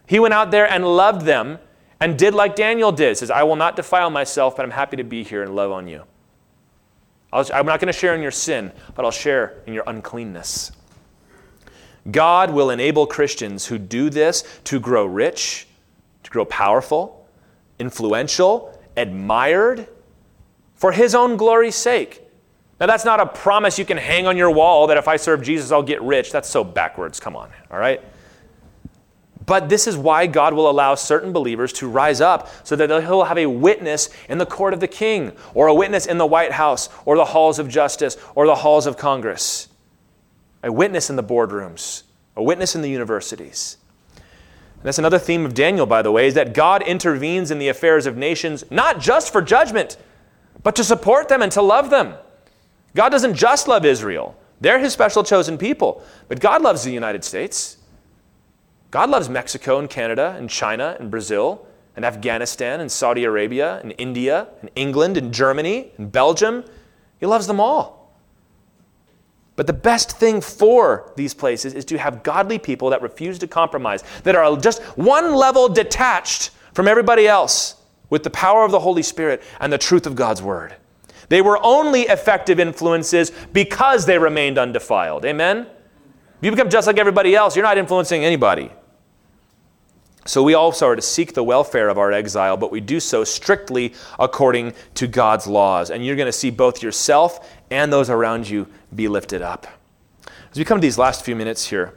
He went out there and loved them and did like Daniel did. Says, I will not defile myself, but I'm happy to be here and love on you. i am not going to share in your sin, but I'll share in your uncleanness. God will enable Christians who do this to grow rich, to grow powerful, influential, admired for His own glory's sake. Now, that's not a promise you can hang on your wall that if I serve Jesus, I'll get rich. That's so backwards. Come on, all right? But this is why God will allow certain believers to rise up so that he'll have a witness in the court of the king, or a witness in the White House, or the halls of justice, or the halls of Congress a witness in the boardrooms, a witness in the universities. And that's another theme of Daniel, by the way, is that God intervenes in the affairs of nations not just for judgment, but to support them and to love them. God doesn't just love Israel, they're his special chosen people, but God loves the United States. God loves Mexico and Canada and China and Brazil and Afghanistan and Saudi Arabia and India and England and Germany and Belgium. He loves them all. But the best thing for these places is to have godly people that refuse to compromise, that are just one level detached from everybody else with the power of the Holy Spirit and the truth of God's Word. They were only effective influences because they remained undefiled. Amen? If you become just like everybody else, you're not influencing anybody. So we also are to seek the welfare of our exile, but we do so strictly according to God's laws. And you're going to see both yourself and those around you be lifted up. As we come to these last few minutes here,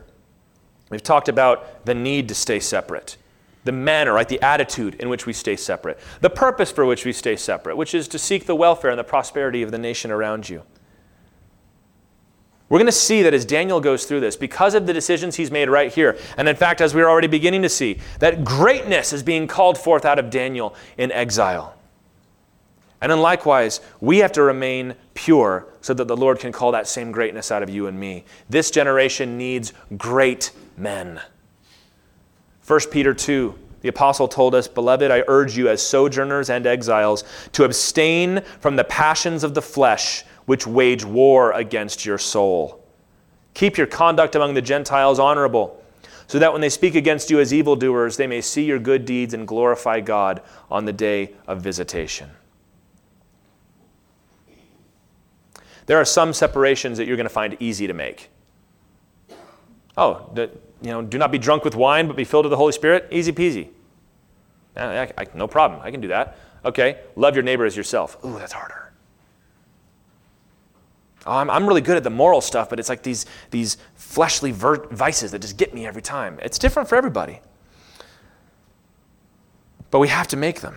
we've talked about the need to stay separate, the manner, right, the attitude in which we stay separate, the purpose for which we stay separate, which is to seek the welfare and the prosperity of the nation around you. We're going to see that as Daniel goes through this, because of the decisions he's made right here, and in fact, as we're already beginning to see, that greatness is being called forth out of Daniel in exile. And then likewise, we have to remain pure so that the Lord can call that same greatness out of you and me. This generation needs great men. 1 Peter 2, the apostle told us, Beloved, I urge you as sojourners and exiles to abstain from the passions of the flesh which wage war against your soul. Keep your conduct among the Gentiles honorable, so that when they speak against you as evildoers, they may see your good deeds and glorify God on the day of visitation. There are some separations that you're going to find easy to make. Oh, you know, do not be drunk with wine, but be filled with the Holy Spirit. Easy peasy. No problem. I can do that. Okay. Love your neighbor as yourself. Ooh, that's harder. Oh, I'm, I'm really good at the moral stuff, but it's like these, these fleshly ver- vices that just get me every time. It's different for everybody. But we have to make them.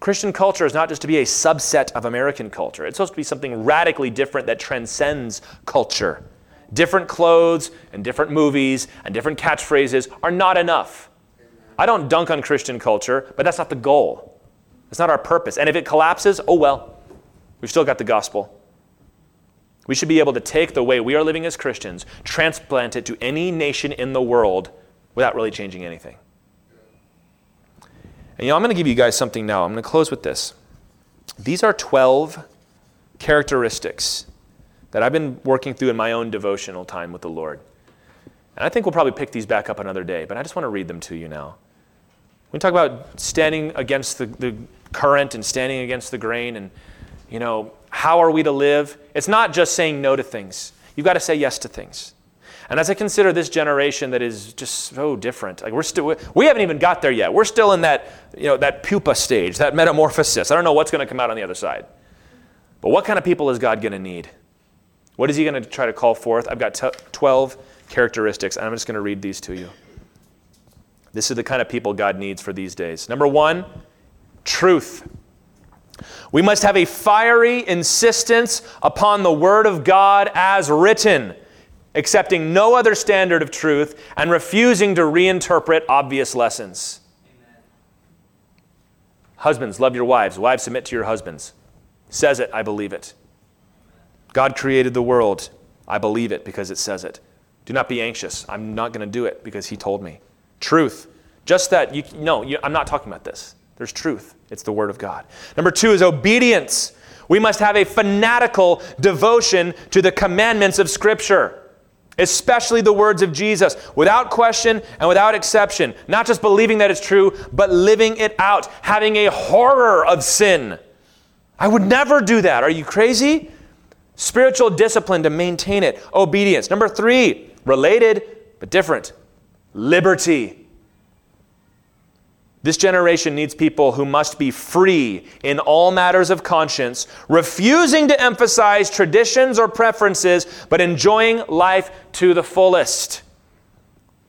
Christian culture is not just to be a subset of American culture, it's supposed to be something radically different that transcends culture. Different clothes and different movies and different catchphrases are not enough. I don't dunk on Christian culture, but that's not the goal. It's not our purpose. And if it collapses, oh well, we've still got the gospel. We should be able to take the way we are living as Christians, transplant it to any nation in the world without really changing anything. And you know, I'm going to give you guys something now. I'm going to close with this. These are 12 characteristics that I've been working through in my own devotional time with the Lord. And I think we'll probably pick these back up another day, but I just want to read them to you now. We talk about standing against the, the current and standing against the grain and, you know, how are we to live? It's not just saying no to things. You've got to say yes to things. And as I consider this generation that is just so different, like we're still we haven't even got there yet. We're still in that, you know, that pupa stage, that metamorphosis. I don't know what's going to come out on the other side. But what kind of people is God going to need? What is he going to try to call forth? I've got t- 12 characteristics, and I'm just going to read these to you. This is the kind of people God needs for these days. Number 1, truth. We must have a fiery insistence upon the Word of God as written, accepting no other standard of truth and refusing to reinterpret obvious lessons. Amen. Husbands, love your wives. Wives, submit to your husbands. Says it, I believe it. God created the world. I believe it because it says it. Do not be anxious. I'm not going to do it because He told me. Truth. Just that, you, no, you, I'm not talking about this. There's truth. It's the Word of God. Number two is obedience. We must have a fanatical devotion to the commandments of Scripture, especially the words of Jesus, without question and without exception. Not just believing that it's true, but living it out, having a horror of sin. I would never do that. Are you crazy? Spiritual discipline to maintain it. Obedience. Number three, related but different liberty. This generation needs people who must be free in all matters of conscience, refusing to emphasize traditions or preferences, but enjoying life to the fullest.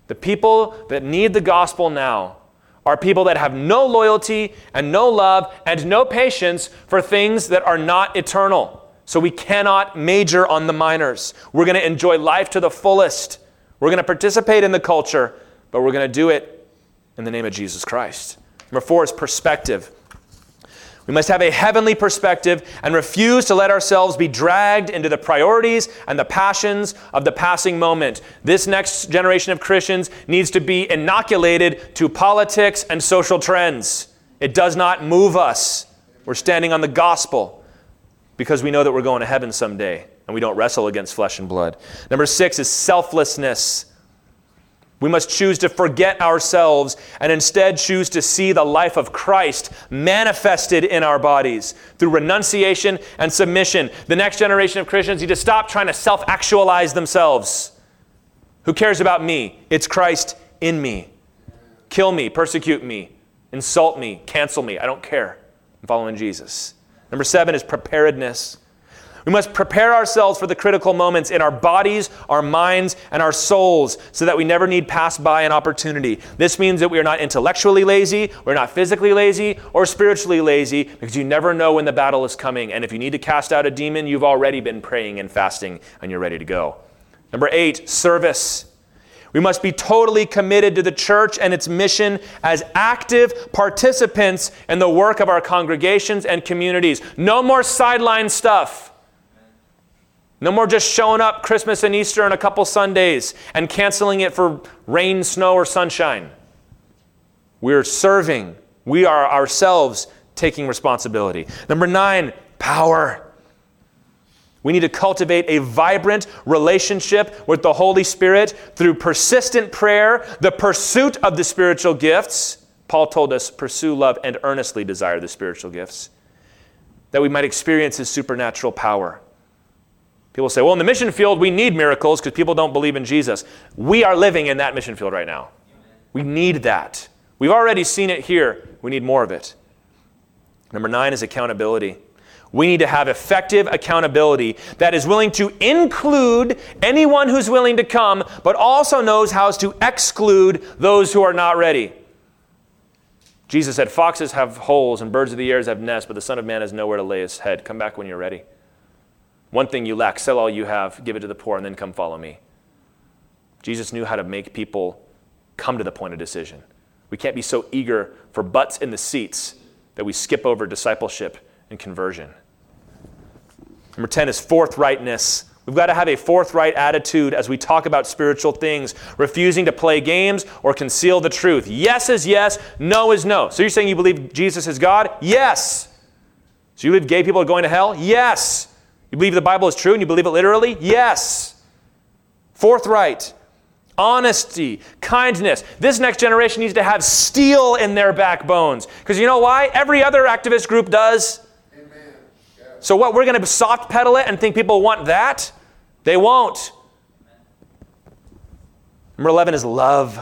The people that need the gospel now are people that have no loyalty and no love and no patience for things that are not eternal. So we cannot major on the minors. We're going to enjoy life to the fullest. We're going to participate in the culture, but we're going to do it in the name of Jesus Christ. Number four is perspective. We must have a heavenly perspective and refuse to let ourselves be dragged into the priorities and the passions of the passing moment. This next generation of Christians needs to be inoculated to politics and social trends. It does not move us. We're standing on the gospel because we know that we're going to heaven someday and we don't wrestle against flesh and blood. Number six is selflessness. We must choose to forget ourselves and instead choose to see the life of Christ manifested in our bodies through renunciation and submission. The next generation of Christians need to stop trying to self actualize themselves. Who cares about me? It's Christ in me. Kill me, persecute me, insult me, cancel me. I don't care. I'm following Jesus. Number seven is preparedness. We must prepare ourselves for the critical moments in our bodies, our minds, and our souls so that we never need pass by an opportunity. This means that we are not intellectually lazy, we're not physically lazy, or spiritually lazy because you never know when the battle is coming. And if you need to cast out a demon, you've already been praying and fasting and you're ready to go. Number eight, service. We must be totally committed to the church and its mission as active participants in the work of our congregations and communities. No more sideline stuff. No more just showing up Christmas and Easter and a couple Sundays and canceling it for rain, snow, or sunshine. We're serving. We are ourselves taking responsibility. Number nine, power. We need to cultivate a vibrant relationship with the Holy Spirit through persistent prayer, the pursuit of the spiritual gifts. Paul told us, pursue love and earnestly desire the spiritual gifts, that we might experience his supernatural power. People say, well, in the mission field, we need miracles because people don't believe in Jesus. We are living in that mission field right now. We need that. We've already seen it here. We need more of it. Number nine is accountability. We need to have effective accountability that is willing to include anyone who's willing to come, but also knows how to exclude those who are not ready. Jesus said, Foxes have holes and birds of the air have nests, but the Son of Man has nowhere to lay his head. Come back when you're ready. One thing you lack, sell all you have, give it to the poor, and then come follow me. Jesus knew how to make people come to the point of decision. We can't be so eager for butts in the seats that we skip over discipleship and conversion. Number 10 is forthrightness. We've got to have a forthright attitude as we talk about spiritual things, refusing to play games or conceal the truth. Yes is yes, no is no. So you're saying you believe Jesus is God? Yes. So you believe gay people are going to hell? Yes. You believe the Bible is true and you believe it literally? Yes. Forthright, honesty, kindness. This next generation needs to have steel in their backbones. Because you know why? Every other activist group does. So, what, we're going to soft pedal it and think people want that? They won't. Number 11 is love.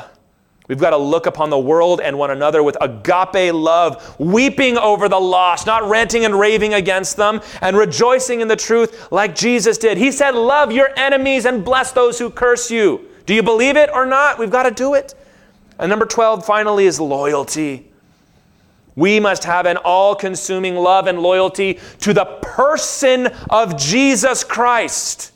We've got to look upon the world and one another with agape love, weeping over the lost, not ranting and raving against them, and rejoicing in the truth like Jesus did. He said, Love your enemies and bless those who curse you. Do you believe it or not? We've got to do it. And number 12, finally, is loyalty. We must have an all consuming love and loyalty to the person of Jesus Christ.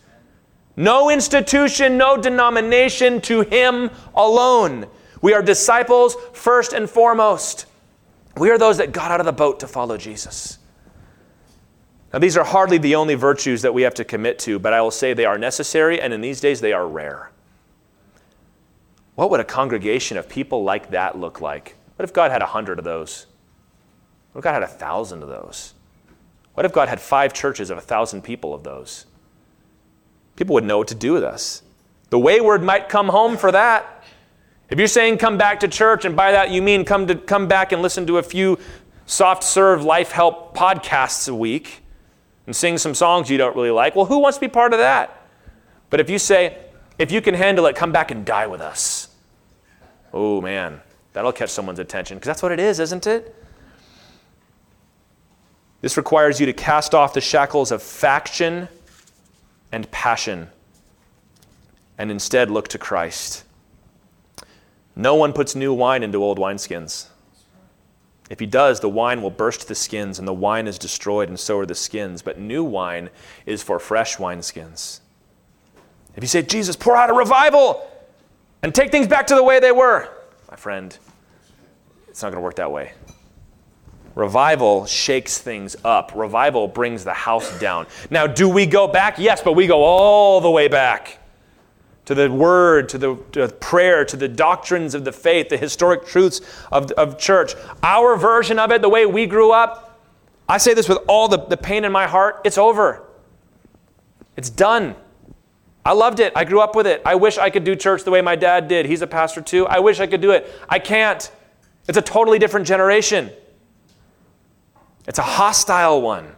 No institution, no denomination, to Him alone. We are disciples first and foremost. We are those that got out of the boat to follow Jesus. Now, these are hardly the only virtues that we have to commit to, but I will say they are necessary, and in these days they are rare. What would a congregation of people like that look like? What if God had a hundred of those? What if God had a thousand of those? What if God had five churches of a thousand people of those? People would know what to do with us. The wayward might come home for that. If you're saying come back to church, and by that you mean come to come back and listen to a few soft serve life help podcasts a week and sing some songs you don't really like, well, who wants to be part of that? But if you say, if you can handle it, come back and die with us. Oh man, that'll catch someone's attention because that's what it is, isn't it? This requires you to cast off the shackles of faction and passion and instead look to Christ. No one puts new wine into old wineskins. If he does, the wine will burst the skins, and the wine is destroyed, and so are the skins. But new wine is for fresh wineskins. If you say, Jesus, pour out a revival and take things back to the way they were, my friend, it's not going to work that way. Revival shakes things up. Revival brings the house down. Now, do we go back? Yes, but we go all the way back to the word, to the, to prayer, to the doctrines of the faith, the historic truths of, of church. Our version of it, the way we grew up, I say this with all the, the pain in my heart, it's over. It's done. I loved it. I grew up with it. I wish I could do church the way my dad did. He's a pastor too. I wish I could do it. I can't. It's a totally different generation. It's a hostile one.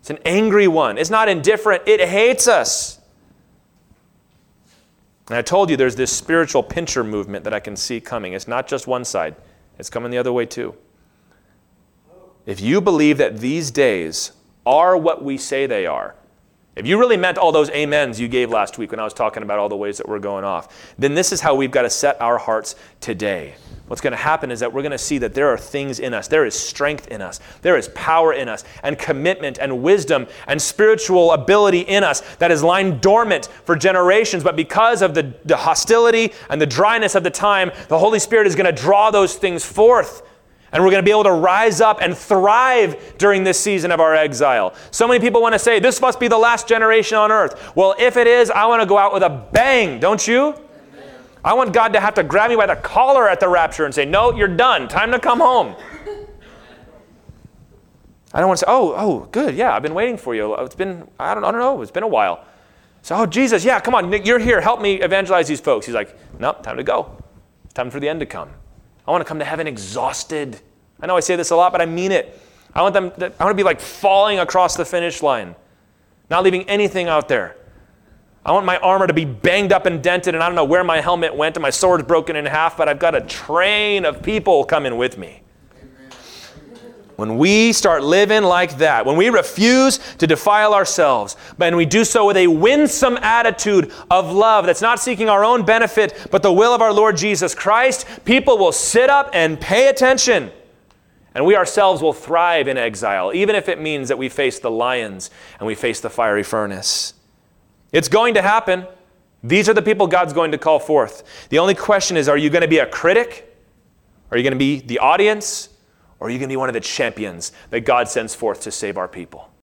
It's an angry one. It's not indifferent, it hates us. And I told you there's this spiritual pincher movement that I can see coming. It's not just one side, it's coming the other way too. If you believe that these days are what we say they are, if you really meant all those amens you gave last week when I was talking about all the ways that we're going off, then this is how we've got to set our hearts today what's going to happen is that we're going to see that there are things in us. There is strength in us. There is power in us, and commitment, and wisdom, and spiritual ability in us that is lying dormant for generations. But because of the, the hostility and the dryness of the time, the Holy Spirit is going to draw those things forth. And we're going to be able to rise up and thrive during this season of our exile. So many people want to say, this must be the last generation on earth. Well, if it is, I want to go out with a bang, don't you? I want God to have to grab me by the collar at the rapture and say, No, you're done. Time to come home. I don't want to say, Oh, oh, good. Yeah, I've been waiting for you. It's been, I don't, I don't know, it's been a while. So, oh, Jesus, yeah, come on. You're here. Help me evangelize these folks. He's like, Nope, time to go. It's time for the end to come. I want to come to heaven exhausted. I know I say this a lot, but I mean it. I want them, I want to be like falling across the finish line, not leaving anything out there. I want my armor to be banged up and dented, and I don't know where my helmet went, and my sword's broken in half, but I've got a train of people coming with me. When we start living like that, when we refuse to defile ourselves, and we do so with a winsome attitude of love that's not seeking our own benefit, but the will of our Lord Jesus Christ, people will sit up and pay attention. And we ourselves will thrive in exile, even if it means that we face the lions and we face the fiery furnace. It's going to happen. These are the people God's going to call forth. The only question is are you going to be a critic? Are you going to be the audience? Or are you going to be one of the champions that God sends forth to save our people?